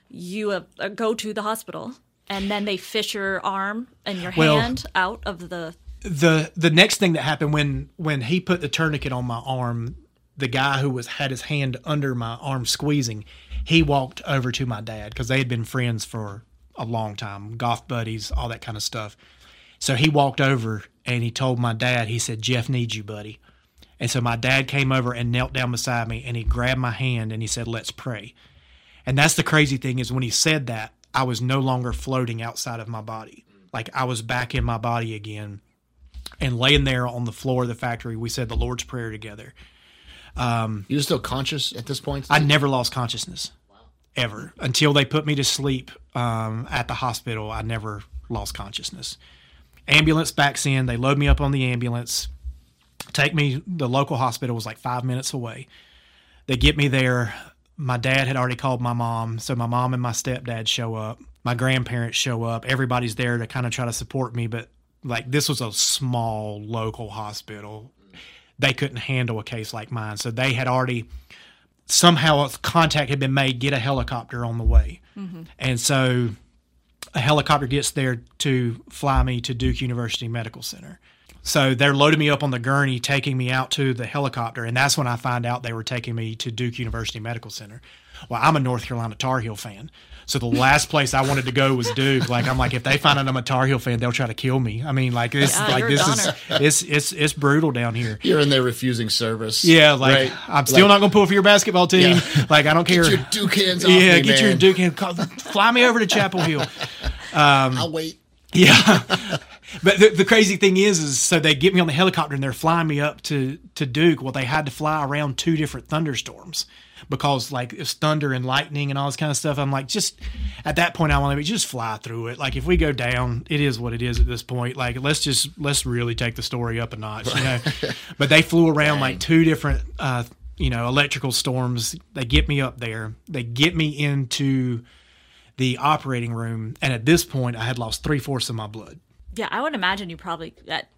You uh, uh, go to the hospital, and then they fish your arm and your Well- hand out of the. the the next thing that happened when when he put the tourniquet on my arm, the guy who was had his hand under my arm squeezing, he walked over to my dad because they had been friends for a long time, golf buddies, all that kind of stuff. So he walked over and he told my dad, he said, "Jeff needs you, buddy." And so my dad came over and knelt down beside me and he grabbed my hand and he said, "Let's pray." And that's the crazy thing is when he said that, I was no longer floating outside of my body. Like I was back in my body again and laying there on the floor of the factory, we said the Lord's Prayer together. Um, You were still conscious at this point? I never lost consciousness ever until they put me to sleep um, at the hospital. I never lost consciousness. Ambulance backs in. They load me up on the ambulance. Take me. The local hospital was like five minutes away. They get me there. My dad had already called my mom, so my mom and my stepdad show up. My grandparents show up. Everybody's there to kind of try to support me, but like this was a small local hospital. They couldn't handle a case like mine, so they had already somehow contact had been made get a helicopter on the way mm-hmm. and so a helicopter gets there to fly me to duke university medical center so they're loading me up on the gurney taking me out to the helicopter and that's when i find out they were taking me to duke university medical center well i'm a north carolina tar heel fan so the last place i wanted to go was duke like i'm like if they find out i'm a tar heel fan they'll try to kill me i mean like this Yeah, like this is it's it's it's brutal down here You're in there refusing service. yeah, like right? I'm still Like, not gonna pull for your basketball team. Yeah. Like I don't care. Get your Duke hands off yeah, me, get your. Duke hand. Call, fly me over to Chapel Hill. Um, I'll wait. Yeah, but the, the crazy thing is, is so they get me on the helicopter and they're flying me up to to Duke. Well, they had to fly around two different thunderstorms because like it's thunder and lightning and all this kind of stuff. I'm like, just at that point, I want to just fly through it. Like if we go down, it is what it is at this point. Like let's just let's really take the story up a notch, you know. but they flew around like two different, uh, you know, electrical storms. They get me up there. They get me into the operating room, and at this point, I had lost three fourths of my blood. Yeah, I would imagine you probably that.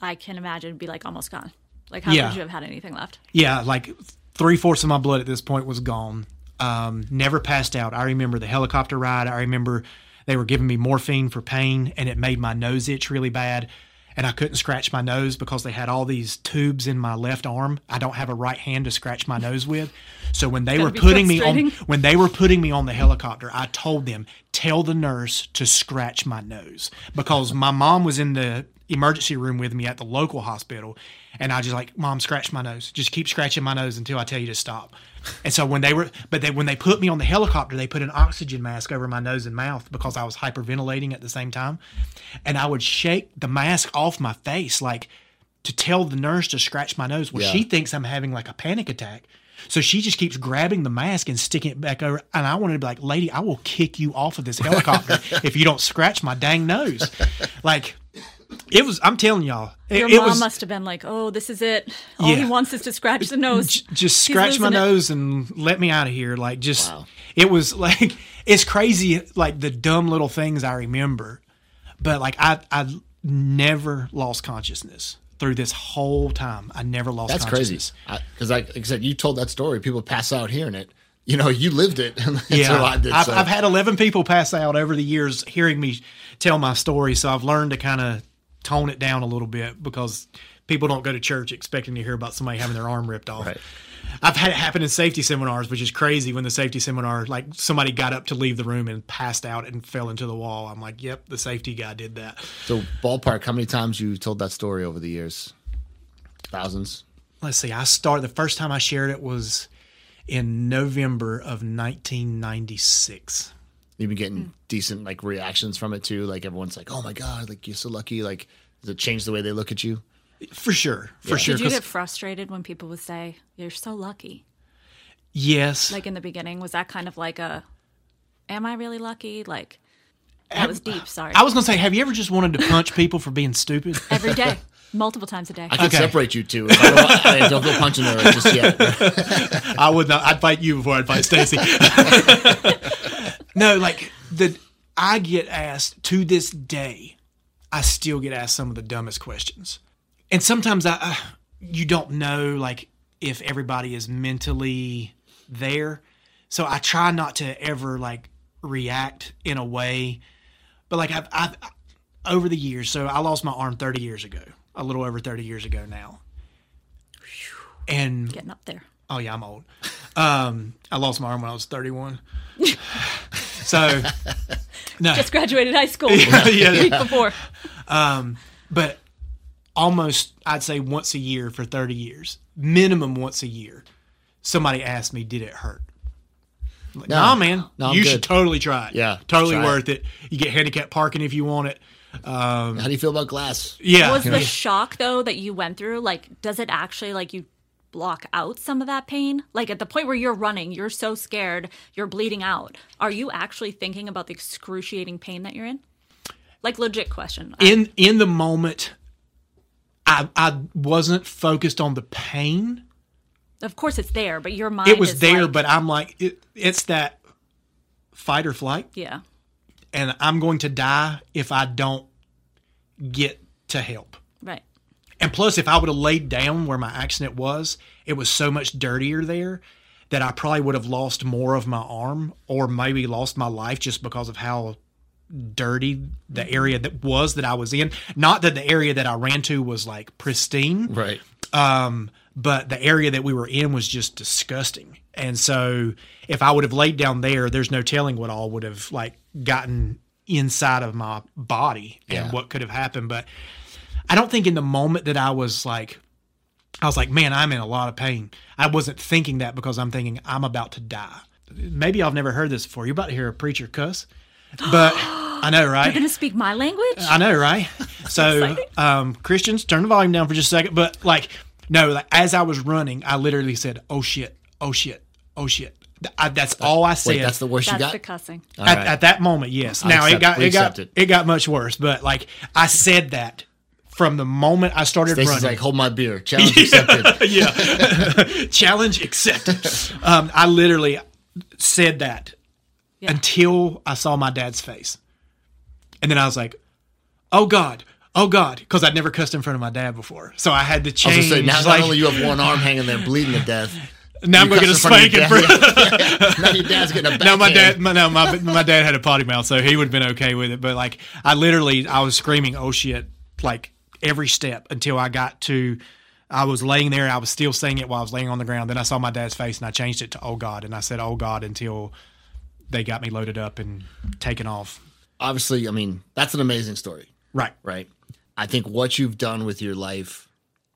I can imagine be like almost gone. Like how Yeah. would you have had anything left? Yeah, like three fourths of my blood at this point was gone. Um, never passed out. I remember the helicopter ride. I remember they were giving me morphine for pain, and it made my nose itch really bad. And I couldn't scratch my nose because they had all these tubes in my left arm. I don't have a right hand to scratch my nose with. So when they were putting me on when they were putting me on the helicopter, I told them, "Tell the nurse to scratch my nose." Because my mom was in the emergency room with me at the local hospital, and I just like, "Mom, scratch my nose. Just keep scratching my nose until I tell you to stop." And so when they were, but they, when they put me on the helicopter, they put an oxygen mask over my nose and mouth because I was hyperventilating at the same time, and I would shake the mask off my face like to tell the nurse to scratch my nose. Well, Yeah. she thinks I'm having like a panic attack. So she just keeps grabbing the mask and sticking it back over. And I wanted to be like, lady, I will kick you off of this helicopter if you don't scratch my dang nose. Like, it was, I'm telling y'all, it, Your it mom was must have been like, "Oh, this is it. All he wants is to scratch the nose. j- just He's scratch my it." nose and let me out of here. Like, just, Wow. it was like, it's crazy, like the dumb little things I remember. But like, I, I never lost consciousness through this whole time. I never lost That's crazy. consciousness. Because, like, like I said, you told that story. People pass out hearing it. You know, you lived it and Yeah, survived it. I've, so. I've had 11 people pass out over the years hearing me tell my story, so I've learned to kind of tone it down a little bit because people don't go to church expecting to hear about somebody having their arm ripped off. Right. I've had it happen in safety seminars, which is crazy when the safety seminar, like somebody got up to leave the room and passed out and fell into the wall. I'm like, yep, the safety guy did that. So, ballpark, how many times you told that story over the years? Thousands. Let's see, I started, the first time I shared it was in November of 1996. You've been getting decent like reactions from it too. Like everyone's like, "Oh my god, like you're so lucky." Like, does it change the way they look at you? For sure, for sure. Did you 'cause- get frustrated when people would say, "You're so lucky"? yes. Like in the beginning, was that kind of like a, "Am I really lucky?" Like that was deep. Sorry. I was gonna say, have you ever just wanted to punch people for being stupid? Every day, multiple times a day. I can Okay. separate you two. If I don't, I don't go punching her just yet. I would not. I'd fight you before I'd fight Stacy. no, like the I get asked to this day. I still get asked some of the dumbest questions, and sometimes I, uh, you don't know like if everybody is mentally there. So I try not to ever like react in a way, but like I've, I've over the years. So I lost my arm thirty years ago, a little over thirty years ago now, and Getting up there. Oh yeah, I'm old. Um, I lost my arm when I was 31. so no, Just graduated high school. yeah, Week before. Um, but almost I'd say once a year for 30 years, minimum once a year, somebody asked me, "Did it hurt?" Like, No. nah, man, No, you good." should totally try it. Yeah, totally try it. worth it. You get handicap parking if you want it. Um, How do you feel about glass? Yeah, Was the shock though that you went through like does it actually like you block out some of that pain? Like at the point where you're running, you're so scared, you're bleeding out. Are you actually thinking about the excruciating pain that you're in? Like legit question. in in the moment, I I wasn't focused on the pain. of course it's there, but your mind It was there, like- but I'm like, it, it's that fight or flight. yeah. and I'm going to die if I don't get to help. Right. And plus, if I would have laid down where my accident was, it was so much dirtier there that I probably would have lost more of my arm or maybe lost my life just because of how dirty the area that was that I was in. Not that the area that I ran to was like pristine, Right. um, but the area that we were in was just disgusting. And so if I would have laid down there, there's no telling what all would have like gotten inside of my body and Yeah. what could have happened. But I don't think in the moment that I was like, I was like, man, I'm in a lot of pain. I wasn't thinking that because I'm thinking I'm about to die. Maybe I've never heard this before. You're about to hear a preacher cuss, but I know, right? You're gonna speak my language? I know, right? So, um, Christians, turn the volume down for just a second. But like, no, like, as I was running, I literally said, "Oh shit! Oh shit! Oh shit!" I, that's all I said. Wait, that's the worst you got. the cussing. At, right. at that moment, yes. I now it got we it got it. it. got much worse. But like, I said that from the moment I started Stacey's running. like, hold my beer. Challenge accepted. yeah, challenge accepted. Um, I literally said that Yeah. until I saw my dad's face, and then I was like, "Oh God." Oh God! Because I'd never cussed in front of my dad before, so I had to I was change. gonna say, now like, not only you have one arm hanging there bleeding to death. now I'm going to cuss in front of spank your in front. now your dad's getting a No, my dad. My, no, my my dad had a potty mouth, so he would have been okay with it. But like, I literally, I was screaming, "Oh shit!" Like every step until I got to. I was laying there. I was still saying it while I was laying on the ground. Then I saw my dad's face, and I changed it to "Oh God," and I said "Oh God" until they got me loaded up and taken off. Obviously, I mean, that's an amazing story, Right. right? I think what you've done with your life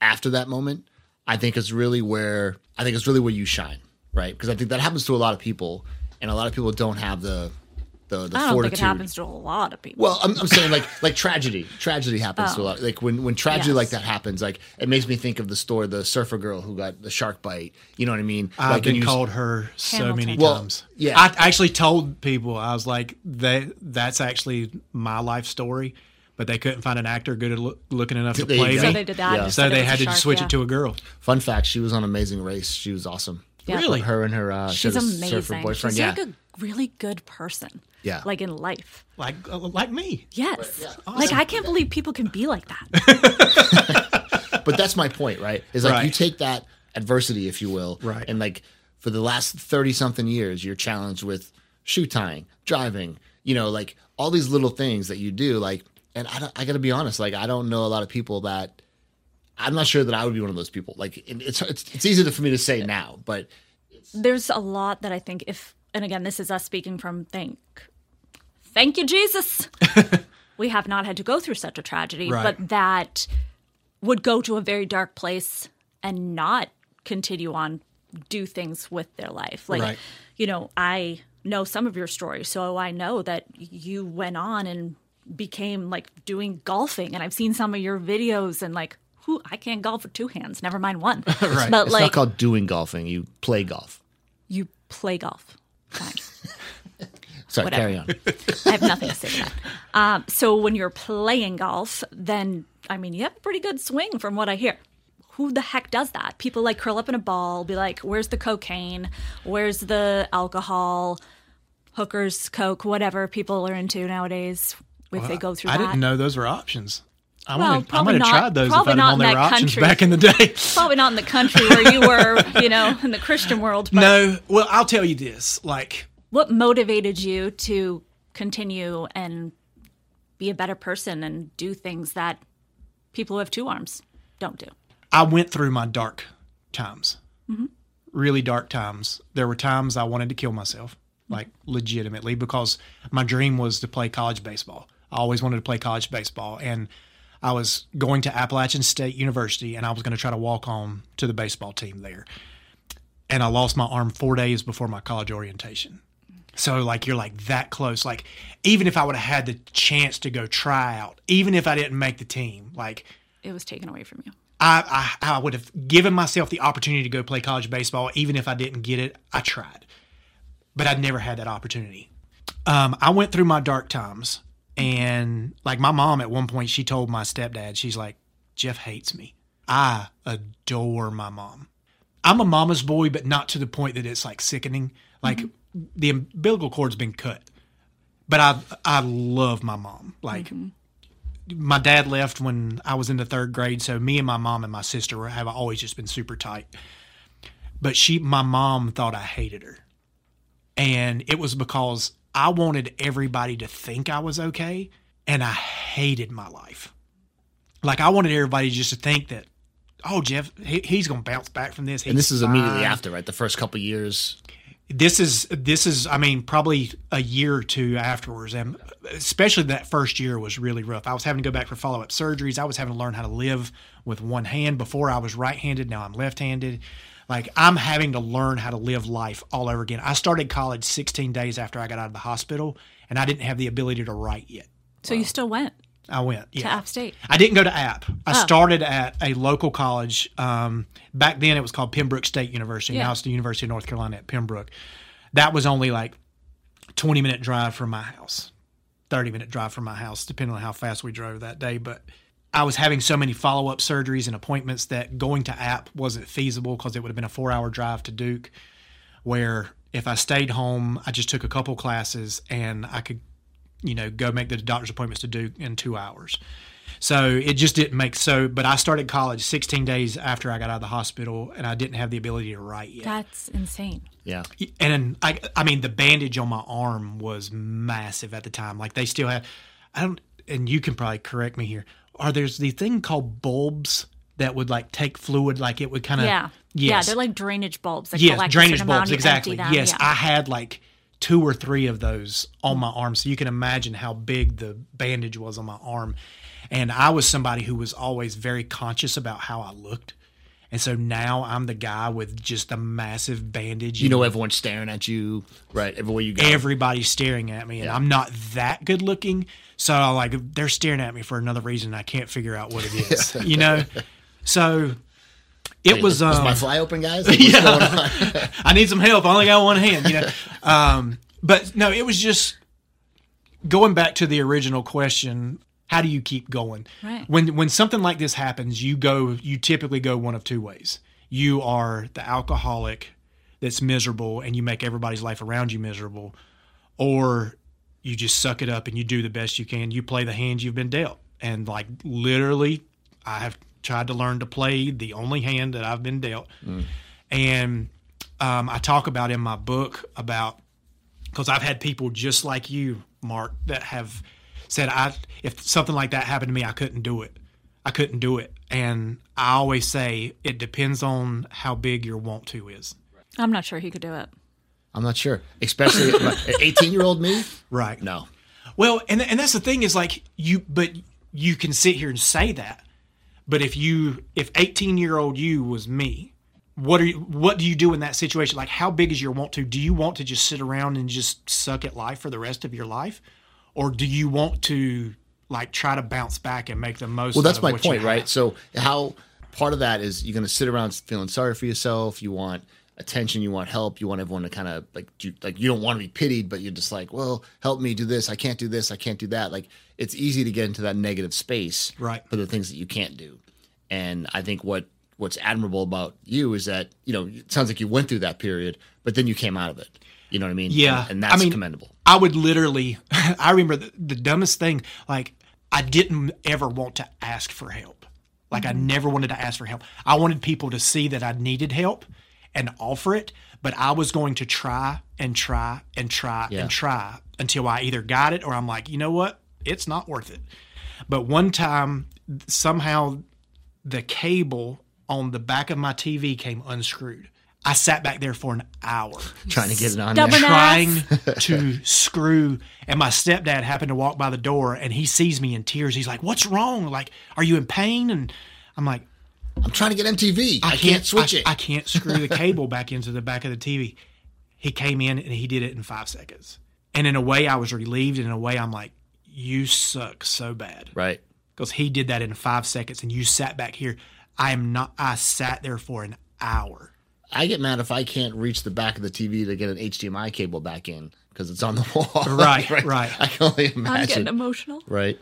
after that moment, I think is really where I think is really where you shine, right? Because I think that happens to a lot of people, and a lot of people don't have the the, the I don't fortitude. think it happens to a lot of people. Well, I'm, I'm saying like like tragedy. Tragedy happens to a lot. Like when when tragedy Oh. Yes. like that happens, like it makes me think of the story, the surfer girl who got the shark bite. You know what I mean? I've like, and been you- called her so Hamilton. many Well, times. yeah. I actually told people I was like, "That that's actually my life story," but they couldn't find an actor good at loo- looking enough to There you play go. so they did that. Yeah. So they had to shark, just switch yeah. it to a girl. Fun fact: She was on Amazing Race. She was awesome. Yeah. Really? Her and her uh, she She's had a surfer boyfriend. She's yeah, like a really good person. Yeah. Like in life. Like uh, like me. Yes. yeah. Like I can't believe people can be like that. but that's my point, right? Is like Right. you take that adversity, if you will, Right. and like for the last thirty something years, you're challenged with shoe tying, driving, you know, like all these little things that you do, like. And I, don't- I got to be honest, like I don't know a lot of people that. I'm not sure that I would be one of those people. Like it's it's it's easy to, for me to say now, but There's a lot that I think if and again this is us speaking from thank thank you Jesus. we have not had to go through such a tragedy, Right. but that would go to a very dark place and not continue on do things with their life. Like Right. you know, I know some of your stories, so I know that you went on and became like doing golfing and I've seen some of your videos and like who I can't golf with two hands, never mind one. Right. But it's like not called doing golfing. You play golf. you play golf. Fine. Sorry, Whatever. carry on. I have nothing to say to that. Um, so when you're playing golf, then I mean you have a pretty good swing from what I hear. Who the heck does that? People like curl up in a ball, be like, "Where's the cocaine? Where's the alcohol? Hookers, coke, whatever people are into nowadays." If they go through I that, didn't know those were options. I Well, might have, I probably might have not- tried those if probably I'd not in were that options country. back in the day. probably not in the country where you were, you know, in the Christian world. But no, well, I'll tell you this: like, what motivated you to continue and be a better person and do things that people who have two arms don't do? I went through my dark times, mm-hmm. really dark times. There were times I wanted to kill myself, like legitimately, because my dream was to play college baseball. I always wanted to play college baseball, and I was going to Appalachian State University, and I was going to try to walk on to the baseball team there. And I lost my arm four days before my college orientation. So like you're like that close. Like even if I would have had the chance to go try out, even if I didn't make the team, like It was taken away from you. I, I I would have given myself the opportunity to go play college baseball, even if I didn't get it. I tried, but I'd never had that opportunity. Um, I went through my dark times, and like my mom at one point, she told my stepdad, she's like, "Jeff hates me." I adore my mom. I'm a mama's boy, but not to the point that it's like sickening. Like the umbilical cord's been cut, but I I love my mom. Like mm-hmm. my dad left when I was in the third grade, so me and my mom and my sister have always just been super tight. But she, my mom, thought I hated her, and it was because I wanted everybody to think I was okay, and I hated my life. Like I wanted everybody just to think that, oh, Jeff, he, he's gonna bounce back from this. And this He's is immediately after, right? The first couple years. This is this is i mean probably a year or two afterwards and especially that first year was really rough. I was having to go back for follow-up surgeries. I was having to learn how to live with one hand before i was right-handed now i'm left-handed. Like i'm having to learn how to live life all over again. I started college 16 days after i got out of the hospital and i didn't have the ability to write yet. So you still went i went to yeah App State. I didn't go to App. I started at a local college. Um, back then, it was called Pembroke State University. Yeah. Now it's the University of North Carolina at Pembroke. That was only like twenty minute drive from my house, thirty minute drive from my house, depending on how fast we drove that day. But I was having so many follow up surgeries and appointments that going to App wasn't feasible because it would have been a four hour drive to Duke. Where if I stayed home, I just took a couple classes and I could you know, go make the doctor's appointments to do in two hours. So it just didn't make so. But I started college 16 days after I got out of the hospital, and I didn't have the ability to write yet. That's insane. Yeah. And I, I mean, the bandage on my arm was massive at the time. Like they still had, I don't, and you can probably correct me here. are there's the thing called bulbs that would like take fluid, like it would kind of Yeah. yes. Yeah, they're like drainage bulbs. That yes, drainage bulbs exactly. empty them, Yes, yeah. I had like two or three of those on my arm, so you can imagine how big the bandage was on my arm. And I was somebody who was always very conscious about how I looked. And so now I'm the guy with just a massive bandage. You know everyone's staring at you, right? Everywhere you go. everybody's staring at me, and I'm not that good looking. So I like they're staring at me for another reason. I can't figure out what it is. you know, so it was. Is Um, my fly open, guys? Like, yeah. I need some help. I only got one hand, you know. Um, but no, it was just going back to the original question. How do you keep going? Right. When when something like this happens, you go. You typically go one of two ways. You are the alcoholic that's miserable, and you make everybody's life around you miserable, or you just suck it up and you do the best you can. You play the hand you've been dealt, and like literally, I have tried to learn to play the only hand that I've been dealt, and um, I talk about in my book about because I've had people just like you, Mark, that have said I if something like that happened to me, I couldn't do it. I couldn't do it, and I always say it depends on how big your want to is. I'm not sure he could do it. I'm not sure. Especially 18 year old me? Right. No. Well, and and that's the thing is like you, but you can sit here and say that, but if you if eighteen year old you was me, what are you? What do you do in that situation? Like, how big is your want to? Do you want to just sit around and just suck at life for the rest of your life, or do you want to like try to bounce back and make the most? Well, that's my point, right? So, how part of that is you're going to sit around feeling sorry for yourself. You want attention. You want help. You want everyone to kind of like, do, like you don't want to be pitied, but you're just like, well, help me do this. I can't do this. I can't do that. Like, it's easy to get into that negative space, Right. For the things that you can't do. And I think what what's admirable about you is that you know it sounds like you went through that period, but then you came out of it. You know what I mean? Yeah, and, and that's I mean, commendable. I would literally, I remember the, the dumbest thing, like, I didn't ever want to ask for help. Like, I mm-hmm. never wanted to ask for help. I wanted people to see that I needed help and offer it, but I was going to try and try and try Yeah. and try until I either got it or I'm like, you know what? It's not worth it. But one time, somehow the cable on the back of my TV came unscrewed. I sat back there for an hour Trying to get it on Stubborn there. trying to screw and my stepdad happened to walk by the door and he sees me in tears he's like what's wrong like are you in pain and i'm like I'm trying to get MTV. I, can't, switch I, it. I can't screw the cable back into the back of the tv he came in and he did it in five seconds and in a way i was relieved and in a way i'm like you suck so bad right. because he did that in five seconds and you sat back here i am not i sat there for an hour I get mad if I can't reach the back of the TV to get an HDMI cable back in because it's on the wall. Right, right. I can only imagine. I'm getting emotional. right.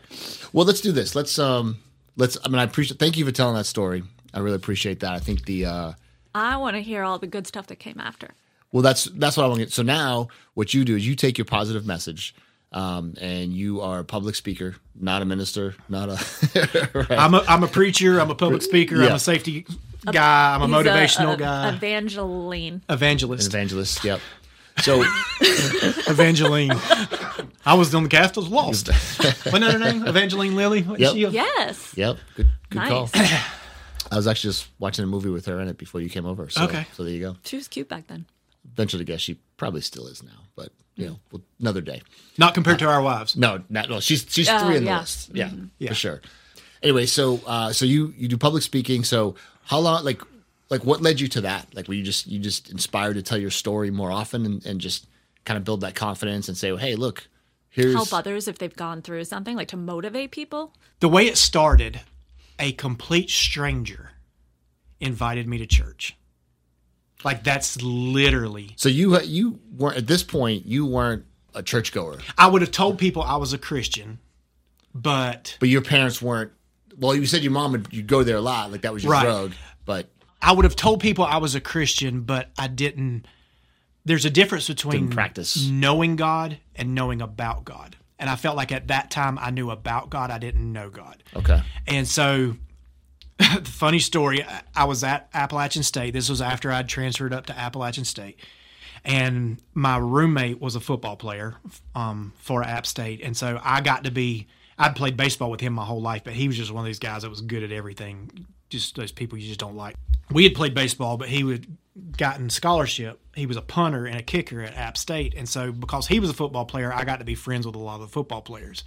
Well, let's do this. Let's um, let's. I mean, I appreciate. Thank you for telling that story. I really appreciate that. I think the uh, I want to hear all the good stuff that came after. well, that's that's what I want to get. So now, what you do is you take your positive message. Um, and you are a public speaker, not a minister, not a. right. I'm a, I'm a preacher. I'm a public speaker. I'm a safety guy. I'm a He's motivational a- guy. Evangeline. evangelist. evangelist. Yep. So Evangeline. I was on the cast. I was lost. Wasn't her name? Evangeline Lilly. Wasn't Yep. a- Yes. Yep. Good. Good Nice. call. I was actually just watching a movie with her in it before you came over. So, Okay. So there you go. She was cute back then. Venture to guess she probably still is now, but you know, well, another day. Not compared to our wives. No, not no. She's she's Oh, three in the yeah. list. Yeah, Yeah. for sure. Anyway, so uh, so you you do public speaking. So how long? Like like what led you to that? Like were you just you just inspired to tell your story more often and, and just kind of build that confidence and say, well, hey, look, here's Help others if they've gone through something, like to motivate people. The way it started, a complete stranger invited me to church. Like that's literally. So you you weren't at this point you weren't a churchgoer, I would have told people I was a Christian, but but your parents weren't. Well, you said your mom would you go there a lot, like that was your Right. drug. But I would have told people I was a Christian, but I didn't. There's a difference between Didn't practice. knowing God and knowing about God. And I felt like at that time I knew about God, I didn't know God. okay, And so, the funny story I- was at Appalachian State. This was after I'd transferred up to Appalachian State. And my roommate was a football player um, for App State. And so I got to be I'd played baseball with him my whole life, but he was just one of these guys that was good at everything. Just those people you just don't like. We had played baseball, but he would gotten scholarship. He was a punter and a kicker at App State, and so because he was a football player, I got to be friends with a lot of the football players.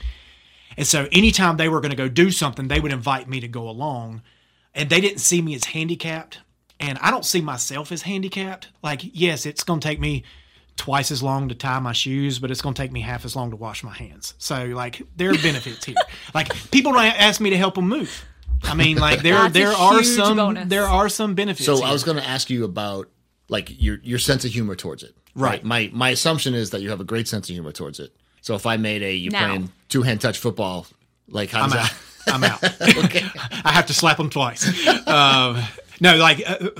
And so anytime they were going to go do something, they would invite me to go along, and they didn't see me as handicapped, and I don't see myself as handicapped. Like, yes, it's going to take me twice as long to tie my shoes, but it's going to take me half as long to wash my hands. So, like, there are benefits here. Like, people don't ask me to help them move. I mean, like there That's there are some bonus. there are some benefits. So I was going to ask you about like your your sense of humor towards it. Right. My my assumption is that you have a great sense of humor towards it. So if I made a you Now. playing two hand touch football, like how's I'm that? I'm out. I have to slap them twice. Um, no, like uh,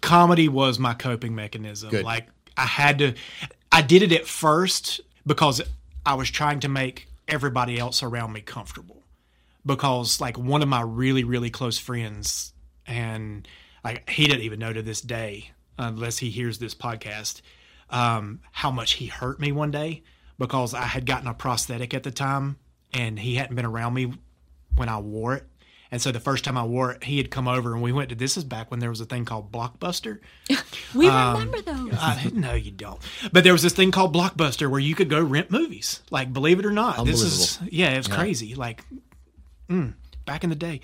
comedy was my coping mechanism. Good. Like I had to. I did it at first because I was trying to make everybody else around me comfortable. Because like one of my really really close friends, and like he didn't even know to this day, unless he hears this podcast, um, how much he hurt me one day because I had gotten a prosthetic at the time and he hadn't been around me when I wore it. And so the first time I wore it, he had come over and we went to this is back when there was a thing called Blockbuster. We Um, remember those. I, no, you don't. But there was this thing called Blockbuster where you could go rent movies. Like, believe it or not, this is yeah, it was crazy. Like, mm, back in the day.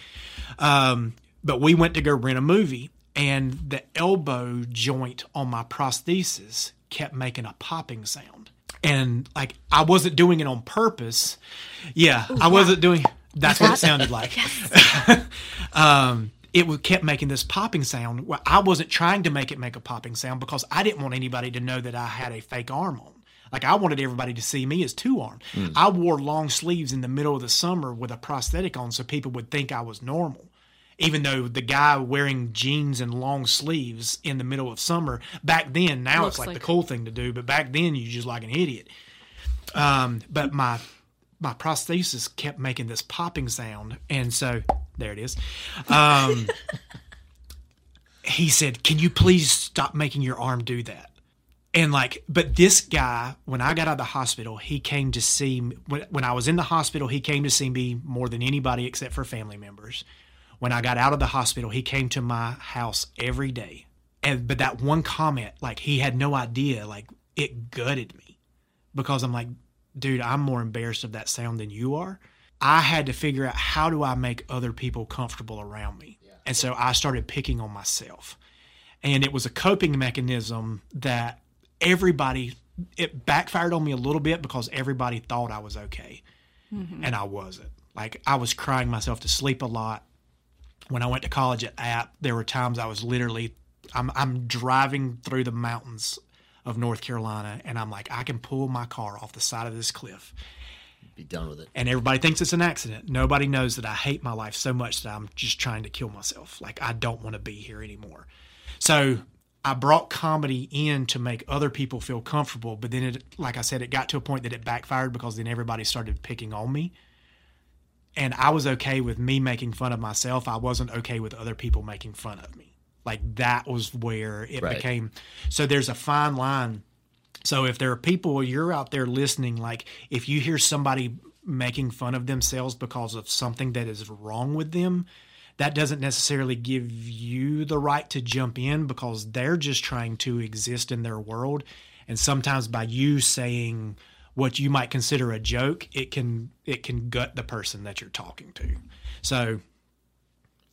Um, but we went to go rent a movie, and the elbow joint on my prosthesis kept making a popping sound. And like, I wasn't doing it on purpose. Yeah, I wasn't doing. That's what it sounded like um, it would kept making this popping sound. Well, I wasn't trying to make it make a popping sound because I didn't want anybody to know that I had a fake arm on. Like I wanted everybody to see me as two armed. I wore long sleeves in the middle of the summer with a prosthetic on, so people would think I was normal. Even though the guy wearing jeans and long sleeves in the middle of summer back then, now Looks it's like, like- the cool thing to do, but back then you just like an idiot. Um, but my my prosthesis kept making this popping sound, and so there it is. Um, he said, "Can you please stop making your arm do that?" And like, but this guy, when I got out of the hospital, he came to see me. When, when I was in the hospital, he came to see me more than anybody except for family members. When I got out of the hospital, he came to my house every day. And but that one comment, like he had no idea, like it gutted me because I'm like, dude, I'm more embarrassed of that sound than you are. I had to figure out how do I make other people comfortable around me. And so I started picking on myself. And it was a coping mechanism that everybody it backfired on me a little bit because everybody thought I was okay. Mm-hmm. And I wasn't. Like I was crying myself to sleep a lot. When I went to college at App, there were times I was literally I'm I'm driving through the mountains of North Carolina and I'm like I can pull my car off the side of this cliff Be done with it. and everybody thinks it's an accident. Nobody knows that I hate my life so much that I'm just trying to kill myself. Like I don't want to be here anymore. So I brought comedy in to make other people feel comfortable, but then it like I said, it got to a point that it backfired because then everybody started picking on me. And I was okay with me making fun of myself. I wasn't okay with other people making fun of me. Like that was where it Right. became so there's a fine line so if there are people you're out there listening, like if you hear somebody making fun of themselves because of something that is wrong with them, that doesn't necessarily give you the right to jump in because they're just trying to exist in their world. And sometimes by you saying what you might consider a joke, it can it can gut the person that you're talking to. So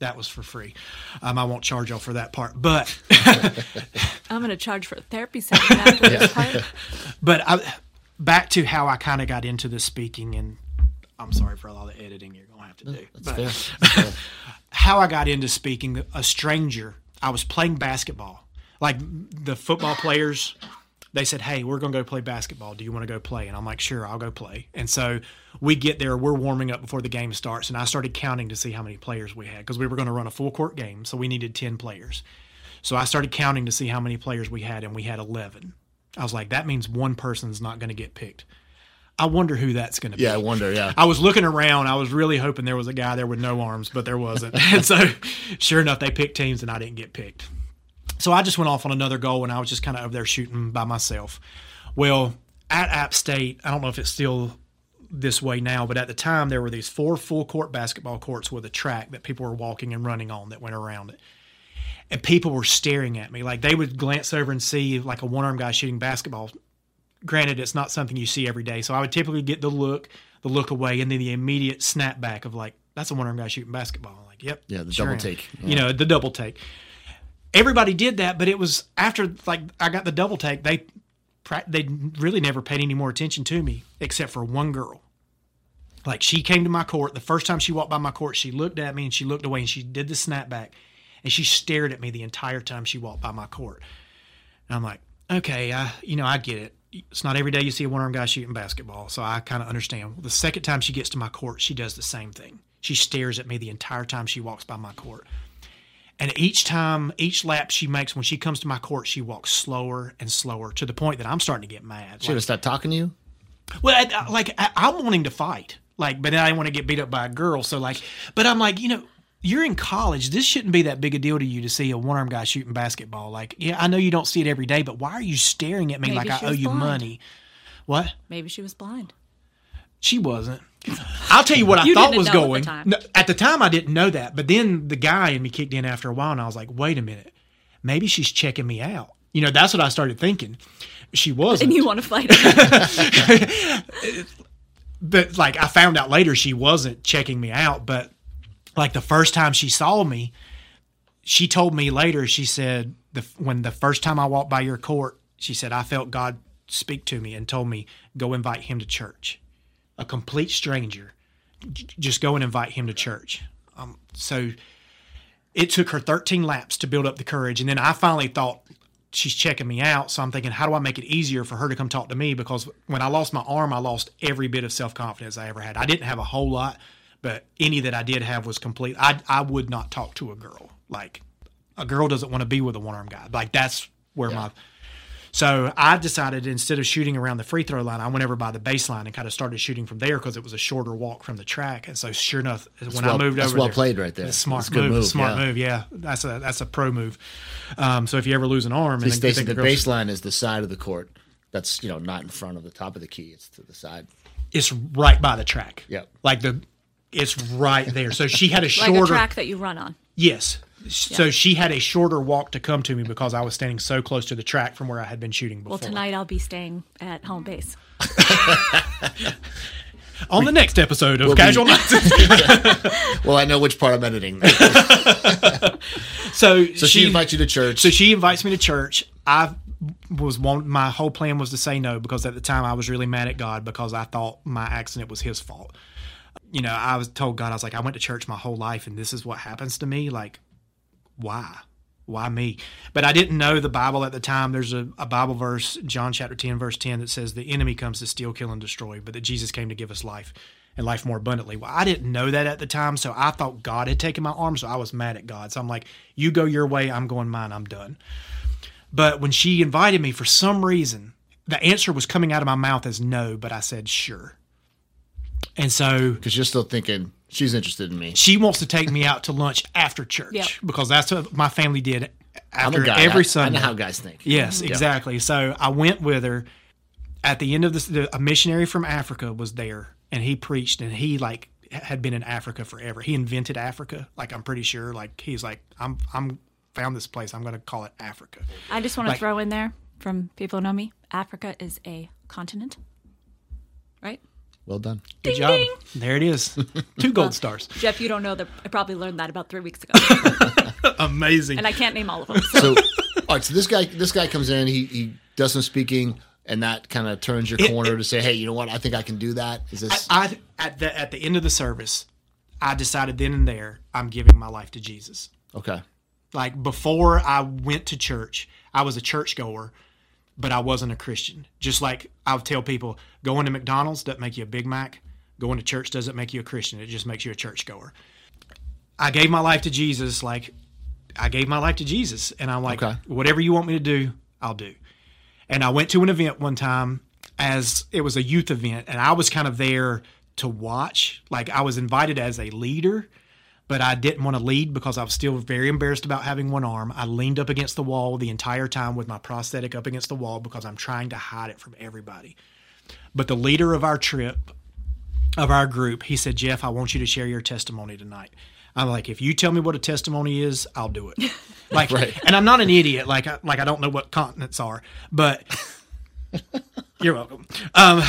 that was for free. Um, I won't charge y'all for that part, but I'm going to charge for a therapy session after this part. but I, back to how I kind of got into the speaking, and I'm sorry for all the editing you're gonna have to do. That's But fair. That's fair. how I got into speaking, a stranger, I was playing basketball. Like the football players, they said, "Hey, we're gonna go play basketball. Do you want to go play?" And I'm like, "Sure, I'll go play." And so we get there, we're warming up before the game starts, and I started counting to see how many players we had because we were going to run a full court game, so we needed ten players. So I started counting to see how many players we had, and we had eleven. I was like, that means one person's not going to get picked. I wonder who that's going to be. Yeah, I wonder. Yeah. I was looking around. I was really hoping there was a guy there with no arms, but there wasn't. and so, sure enough, they picked teams, and I didn't get picked. So I just went off on another goal, and I was just kind of over there shooting by myself. Well, at App State, I don't know if it's still this way now, but at the time there were these four full court basketball courts with a track that people were walking and running on that went around it. And people were staring at me. Like they would glance over and see like a one armed guy shooting basketball. Granted, it's not something you see every day. So I would typically get the look, the look away, and then the immediate snapback of like, that's a one armed guy shooting basketball. I'm like, yep. Yeah, the sure double am. take. You know, the double take. Everybody did that, but it was after like I got the double take, they they really never paid any more attention to me except for one girl. Like she came to my court the first time she walked by my court, she looked at me and she looked away and she did the snapback and she stared at me the entire time she walked by my court. And I'm like, okay, I, you know, I get it. It's not every day you see a one armed guy shooting basketball, so I kind of understand. The second time she gets to my court, she does the same thing. She stares at me the entire time she walks by my court. And each time, each lap she makes when she comes to my court, she walks slower and slower to the point that I'm starting to get mad. She Should have stopped talking to you. Well, I, I- like I, I'm wanting to fight, like, but then I want to get beat up by a girl. So like, but I'm like, you know, you're in college. This shouldn't be that big a deal to you to see a one armed guy shooting basketball. Like, yeah, I know you don't see it every day, but why are you staring at me Maybe like I owe was you blind. money? What? Maybe she was blind. She wasn't. I'll tell you what I You thought was know at the going. No, at the time, I didn't know that, but then the guy in me kicked in after a while, and I was like, "Wait a minute, maybe she's checking me out." You know, that's what I started thinking. She wasn't. And you want to fight? her. but like I found out later she wasn't checking me out, but like the first time she saw me, she told me later, she said the when the first time I walked by your court, she said I felt God speak to me and told me go invite him to church. A complete stranger. J- Just go and invite him to church. Um so it took her 13 laps to build up the courage and then I finally thought she's checking me out. So I'm thinking, how do I make it easier for her to come talk to me? Because when I lost my arm, I lost every bit of self confidence I ever had. I didn't have a whole lot, but any that I did have was complete. I I would not talk to a girl. Like a girl doesn't want to be with a one armed guy. Like that's where my. So I decided instead of shooting around the free throw line, I went over by the baseline and kind of started shooting from there because it was a shorter walk from the track. And so sure enough, when I well- moved that's over, well there- played right there. It's smart That's a good move, move, Smart yeah. move. Yeah, that's a that's a pro move. Um, so if you ever lose an arm, Hey, and then you think the girl's- baseline is the side of the court. That's you know not in front of the top of the key. It's to the side. it's right by the track. Yeah, Like the it's right there. So she had a like shorter a track that you run on. Yes. So she had a shorter walk to come to me because I was standing so close to the track from where I had been shooting before. Well, tonight I'll be staying at home base. On the next episode of be- Casual Nights. Well, I know which part I'm editing. so So she, invites you to church. So she invites me to church. I was one. My whole plan was to say no because at the time I was really mad at God because I thought my accident was His fault. You know, I was told God I was like, I went to church my whole life, and this is what happens to me. Like, why? Why me? But I didn't know the Bible at the time. There's a, a Bible verse, John chapter 10, verse 10, that says, The enemy comes to steal, kill, and destroy, but that Jesus came to give us life and life more abundantly. Well, I didn't know that at the time, so I thought God had taken my arm, so I was mad at God. So I'm like, You go your way, I'm going mine, I'm done. But when she invited me, for some reason, the answer was coming out of my mouth as no, but I said sure. And so because you're still thinking she's interested in me. she wants to take me out to lunch after church Yep. because that's what my family did I'm after a guy. every I, Sunday. I know how guys think. Yes, exactly. So I went with her. At the end of this, the, a missionary from Africa was there, and he preached, and he like had been in Africa forever. He invented Africa, like I'm pretty sure. Like he's like, I'm I'm found this place. I'm going to call it Africa. I just want to Like- throw in there from people who know me Africa is a continent. Right? Well done. Good Ding, job. ding. There it is. Two gold stars. Jeff, you don't know that. I probably learned that about three weeks ago. Amazing. and I can't name all of them. So So, all right. So this guy, this guy comes in. He he does some speaking, and that kind of turns your It- corner it- to say, hey, you know what? I think I can do that. Is this? I at the at the end of the service, I decided then and there I'm giving my life to Jesus. okay. Like before I went to church, I was a churchgoer, but I wasn't a Christian. Just like I'll tell people, going to McDonald's doesn't make you a Big Mac. Going to church doesn't make you a Christian. It just makes you a churchgoer. I gave my life to Jesus. Like I gave my life to Jesus, and I'm like, Okay. whatever you want me to do, I'll do. And I went to an event one time as it was a youth event, and I was kind of there to watch. Like I was invited as a leader, but I didn't want to lead because I was still very embarrassed about having one arm. I leaned up against the wall the entire time with my prosthetic up against the wall because I'm trying to hide it from everybody. But the leader of our trip of our group, he said, Jeff, I want you to share your testimony tonight. I'm like, if you tell me what a testimony is, I'll do it. Like, Right. and I'm not an idiot. Like, I, like I don't know what continents are, but you're welcome. Um,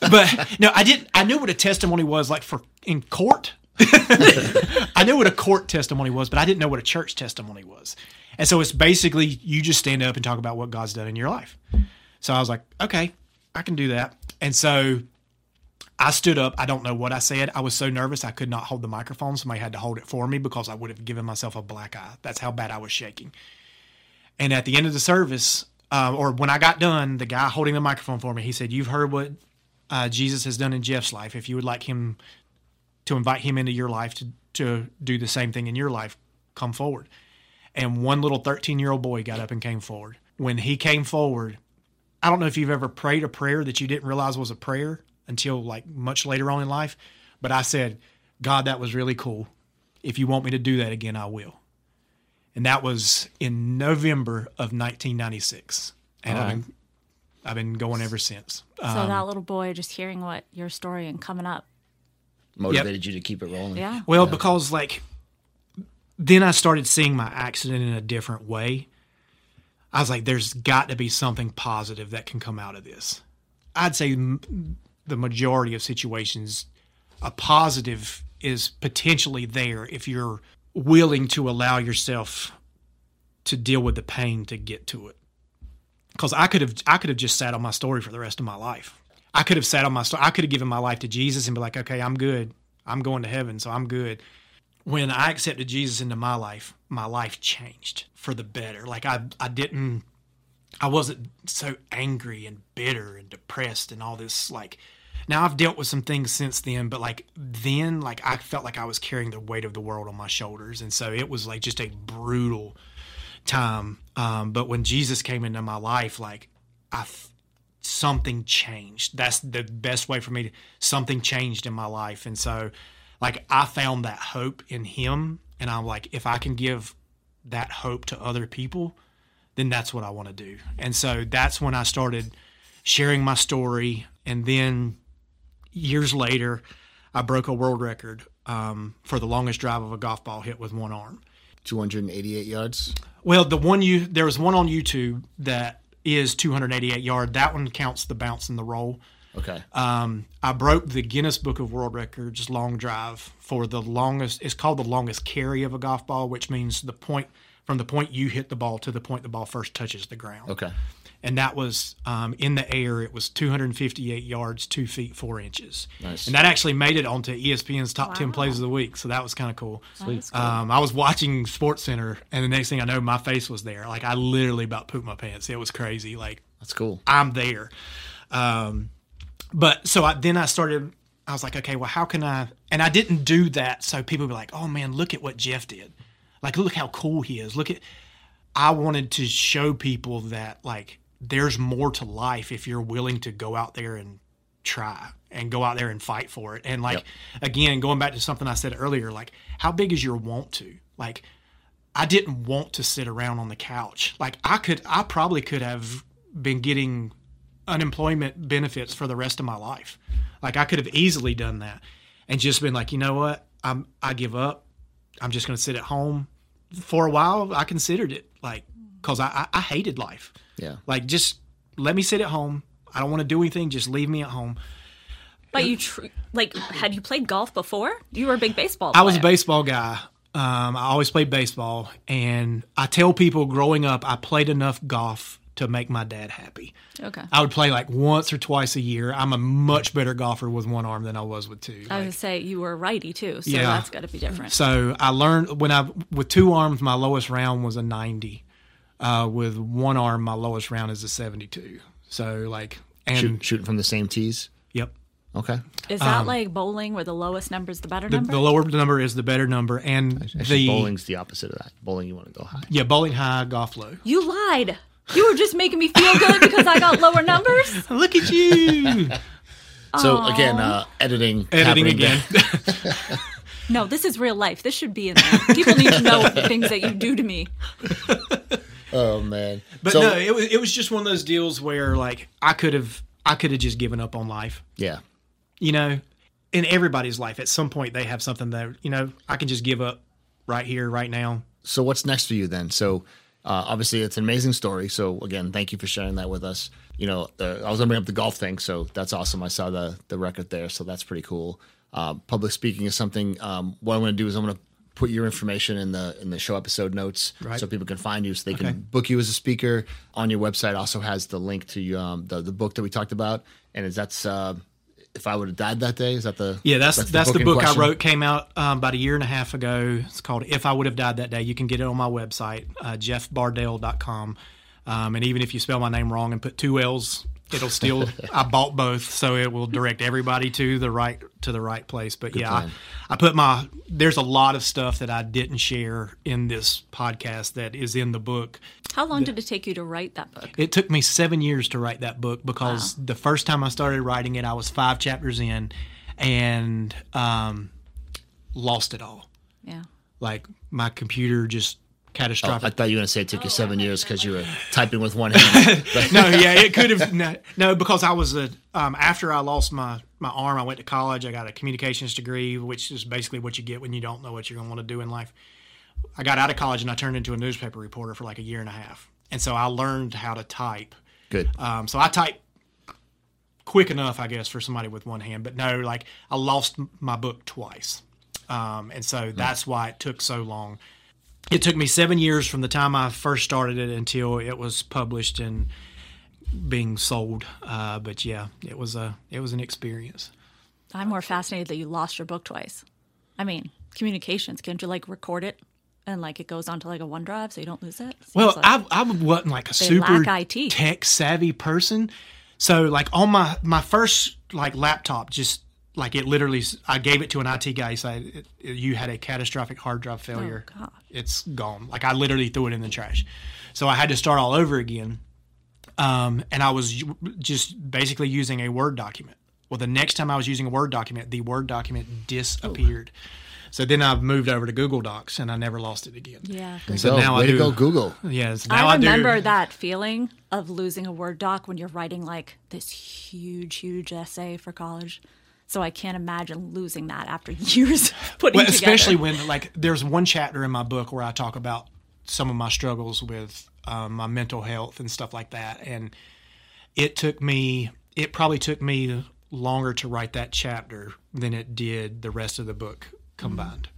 but no, I didn't. I knew what a testimony was like for in court. I knew what a court testimony was, but I didn't know what a church testimony was. And so it's basically you just stand up and talk about what God's done in your life. So I was like, okay, I can do that. And so I stood up. I don't know what I said. I was so nervous I could not hold the microphone. Somebody had to hold it for me because I would have given myself a black eye. That's how bad I was shaking. And at the end of the service, uh, or when I got done, the guy holding the microphone for me, he said, "You've heard what uh, Jesus has done in Jeff's life. If you would like him to invite him into your life to to do the same thing in your life, come forward." And one little 13 year old boy got up and came forward. When he came forward, I don't know if you've ever prayed a prayer that you didn't realize was a prayer until like much later on in life, but I said, God, that was really cool. If you want me to do that again, I will. And that was in November of 1996. And All I've, been, I've been going ever since. Uh, So that little boy just hearing what your story and coming up. Motivated you to keep it rolling. Yeah. Well, because like then I started seeing my accident in a different way. I was like, there's got to be something positive that can come out of this. I'd say m- the majority of situations, a positive is potentially there if you're willing to allow yourself to deal with the pain to get to it. Because I could have, I could have just sat on my story for the rest of my life. I could have sat on my story. I could have given my life to Jesus and be like, okay, I'm good. I'm going to heaven, so I'm good when I accepted Jesus into my life, my life changed for the better. Like I I didn't I wasn't so angry and bitter and depressed and all this like now I've dealt with some things since then, but like then like I felt like I was carrying the weight of the world on my shoulders. And so it was like just a brutal time. Um, but when Jesus came into my life, like I something changed. That's the best way for me to something changed in my life. And so like I found that hope in him and I'm like if I can give that hope to other people, then that's what I want to do. And so that's when I started sharing my story and then years later I broke a world record um, for the longest drive of a golf ball hit with one arm. 288 yards. Well, the one you there was one on YouTube that is 288 yard. That one counts the bounce and the roll. Okay. Um, I broke the Guinness Book of World Records long drive for the longest. It's called the longest carry of a golf ball, which means the point from the point you hit the ball to the point the ball first touches the ground. Okay. And that was um, in the air. It was 258 yards, two feet four inches. Nice. And that actually made it onto ESPN's top 10 plays of the week. So that was kind of cool. Sweet. Um, I was watching Sports Center, and the next thing I know, my face was there. Like I literally about pooped my pants. It was crazy. Like That's cool. I'm there. Um, but so I, then I started. I was like, okay, well, how can I? And I didn't do that so people would be like, oh man, look at what Jeff did. Like, look how cool he is. Look at. I wanted to show people that like there's more to life if you're willing to go out there and try and go out there and fight for it. And like again, going back to something I said earlier, like how big is your want to? Like I didn't want to sit around on the couch. Like I could I probably could have been getting unemployment benefits for the rest of my life. Like I could have easily done that and just been like, you know what? I'm I give up. I'm just going to sit at home. For a while, I considered it like because I, I I hated life. Yeah. Like just let me sit at home. I don't want to do anything. Just leave me at home. But you tr- like had you played golf before? You were a big baseball. I was a baseball guy. Um, I always played baseball, and I tell people growing up, I played enough golf to make my dad happy. Okay. I would play like once or twice a year. I'm a much better golfer with one arm than I was with two. I was Like, gonna say you were righty too, so Yeah. that's got to be different. so I learned when I with two arms, my lowest round was a 90. Uh, with one arm, my lowest round is a 72. So like, and Shoot, shooting from the same tees. yep, Okay. Is that like bowling, where the lowest number is the better um, the, number? the lower number is the better number, and Actually, the bowling's the opposite of that. Bowling, you want to go high. yeah bowling high, golf low. you lied. You were just making me feel good because I got lower numbers. Look at you. So again, uh, editing, Editing again. No, this is real life. This should be in there. People need to know things that you do to me. Oh man. But so, no, it was it was just one of those deals where like I could have I could have just given up on life. Yeah. You know, in everybody's life, at some point they have something that you know I can just give up right here, right now. So what's next for you then? So uh, obviously it's an amazing story. So again, thank you for sharing that with us. You know, uh, I was gonna bring up the golf thing, so that's awesome. I saw the the record there, so that's pretty cool. Uh, public speaking is something. Um, what I'm gonna do is I'm gonna put your information in the in the show episode notes Right. so people can find you, so they Okay. can book you as a speaker. On your website also has the link to um, the the book that we talked about, and is that's uh, if I would have died that day. Is that the Yeah, that's that's, the in book I wrote. Came out um, about a year and a half ago. It's called "If I Would Have Died That Day." You can get it on my website, uh, jeffbardel.com. Um, and even if you spell my name wrong and put two L's, it'll still. I bought both, so it will direct everybody to the right to the right place. But yeah, I. I put my. There's a lot of stuff that I didn't share in this podcast that is in the book. How long did it take you to write that book? It took me seven years to write that book because the first time I started writing it, I was five chapters in, and um, lost it all. Yeah. Like my computer just I thought you were gonna say it took you seven years because you were typing with one hand. No, yeah, it could have no, no because I was a um, after I lost my my arm, I went to college. I got a communications degree, which is basically what you get when you don't know what you're going to want to do in life. I got out of college and I turned into a newspaper reporter for like a year and a half, and so I learned how to type. Good. Um, so I type quick enough, I guess, for somebody with one hand. But no, like I lost my book twice, um, and so that's why it took so long. It took me seven years from the time I first started it until it was published and being sold. Uh, but yeah, it was a it was an experience. I'm more fascinated that you lost your book twice. I mean, communications, can't you like record it and like it goes onto like a OneDrive so you don't lose it? Seems Well, like- I I wasn't like a super IT. tech savvy person, so like on my my first like laptop, just like it literally, i gave it to an IT guy. He said it, it- you had a catastrophic hard drive failure. Oh, God. It's gone. Like I literally threw it in the trash, so I had to start all over again. Um, and I was just basically using a Word document. Well, the next time I was using a Word document, the Word document disappeared. So then I've moved over to Google Docs, and I never lost it again. yeah. So Go. now Way I to do. go, Google. Yes, now I I, do. remember that feeling of losing a Word doc when you're writing like this huge, huge essay for college. So I can't imagine losing that after years putting well, together. especially when like there's one chapter in my book where I talk about some of my struggles with um, my mental health and stuff like that, and it took me. It probably took me longer to write that chapter than it did the rest of the book combined.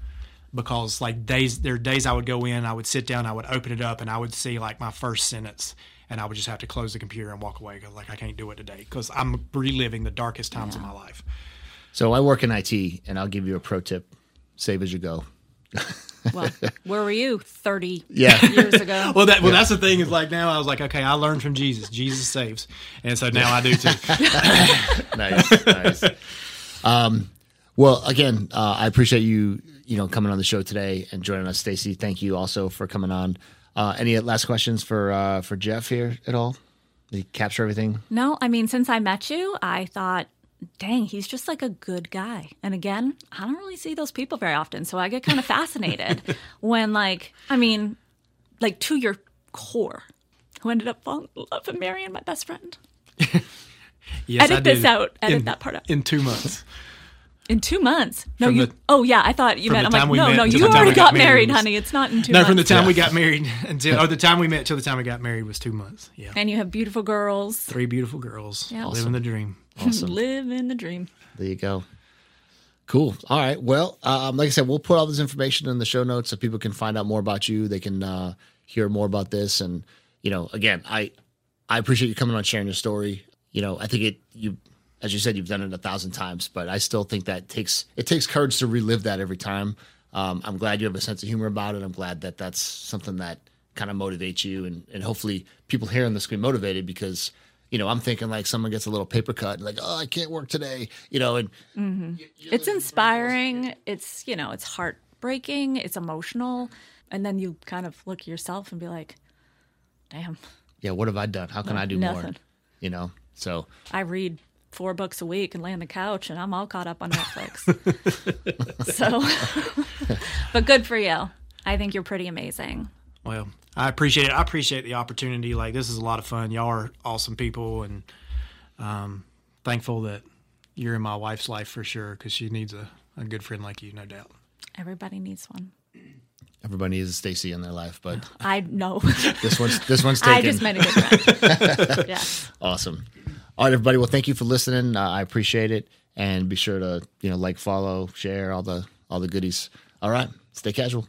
Because like days, there are days I would go in, I would sit down, I would open it up, and I would see like my first sentence, and I would just have to close the computer and walk away because like I can't do it today because I'm reliving the darkest times of my life. So I work in IT, and I'll give you a pro tip: save as you go. well, where were you 30 Yeah. years ago? Well, that well, that's the thing is like now I was like, okay, I learned from Jesus. Jesus saves, and so now I do too. nice, nice. Um, well, again, uh, I appreciate you, you know, coming on the show today and joining us, Stacy. Thank you also for coming on. Uh, any last questions for uh, for Jeff here at all? Did he capture everything? No, I mean, since I met you, I thought, dang, he's just like a good guy. And again, I don't really see those people very often. So I get kind of fascinated when, like, I mean, like to your core, who ended up falling in love and marrying my best friend Yes, Edit I this did. out. Edit in, that part out. in two months. in two months. No, From you. the- oh, yeah, I thought you meant. I'm like, no, no, you already got got married was- honey. It's not in two No, months. from the time we got married until or the time we met till the time we got married was two months. Yeah, and you have beautiful girls. three beautiful girls Yeah. living the dream. Live in the dream. There you go. Cool. All right. Well, um, like I said, we'll put all this information in the show notes so people can find out more about you. They can uh, hear more about this. And you know, again, I I appreciate you coming on sharing your story. You know, I think it you as you said you've done it a thousand times, but I still think that takes it takes courage to relive that every time. Um, I'm glad you have a sense of humor about it. I'm glad that that's something that kind of motivates you, and and hopefully people hearing this can be motivated because. You know, I'm thinking like someone gets a little paper cut and like, oh, I can't work today. You know, and mm-hmm. It's inspiring. It's, you know, it's heartbreaking. It's emotional. And then you kind of look at yourself and be like, damn, yeah, what have I done? How can I do more? You know, so I read four books a week and lay on the couch and I'm all caught up on Netflix. so, but good for you. I think you're pretty amazing. Well, I appreciate it. I appreciate the opportunity. Like this is a lot of fun. Y'all are awesome people, and um, thankful that you're in my wife's life for sure because she needs a, a good friend like you, no doubt. Everybody needs one. Everybody needs a Stacy in their life, but I know. this one's this one's taken. I just meant a good friend. yeah. Awesome. All right, everybody. Well, thank you for listening. Uh, I appreciate it, and be sure to you know like, follow, share all the all the goodies. All right, stay casual.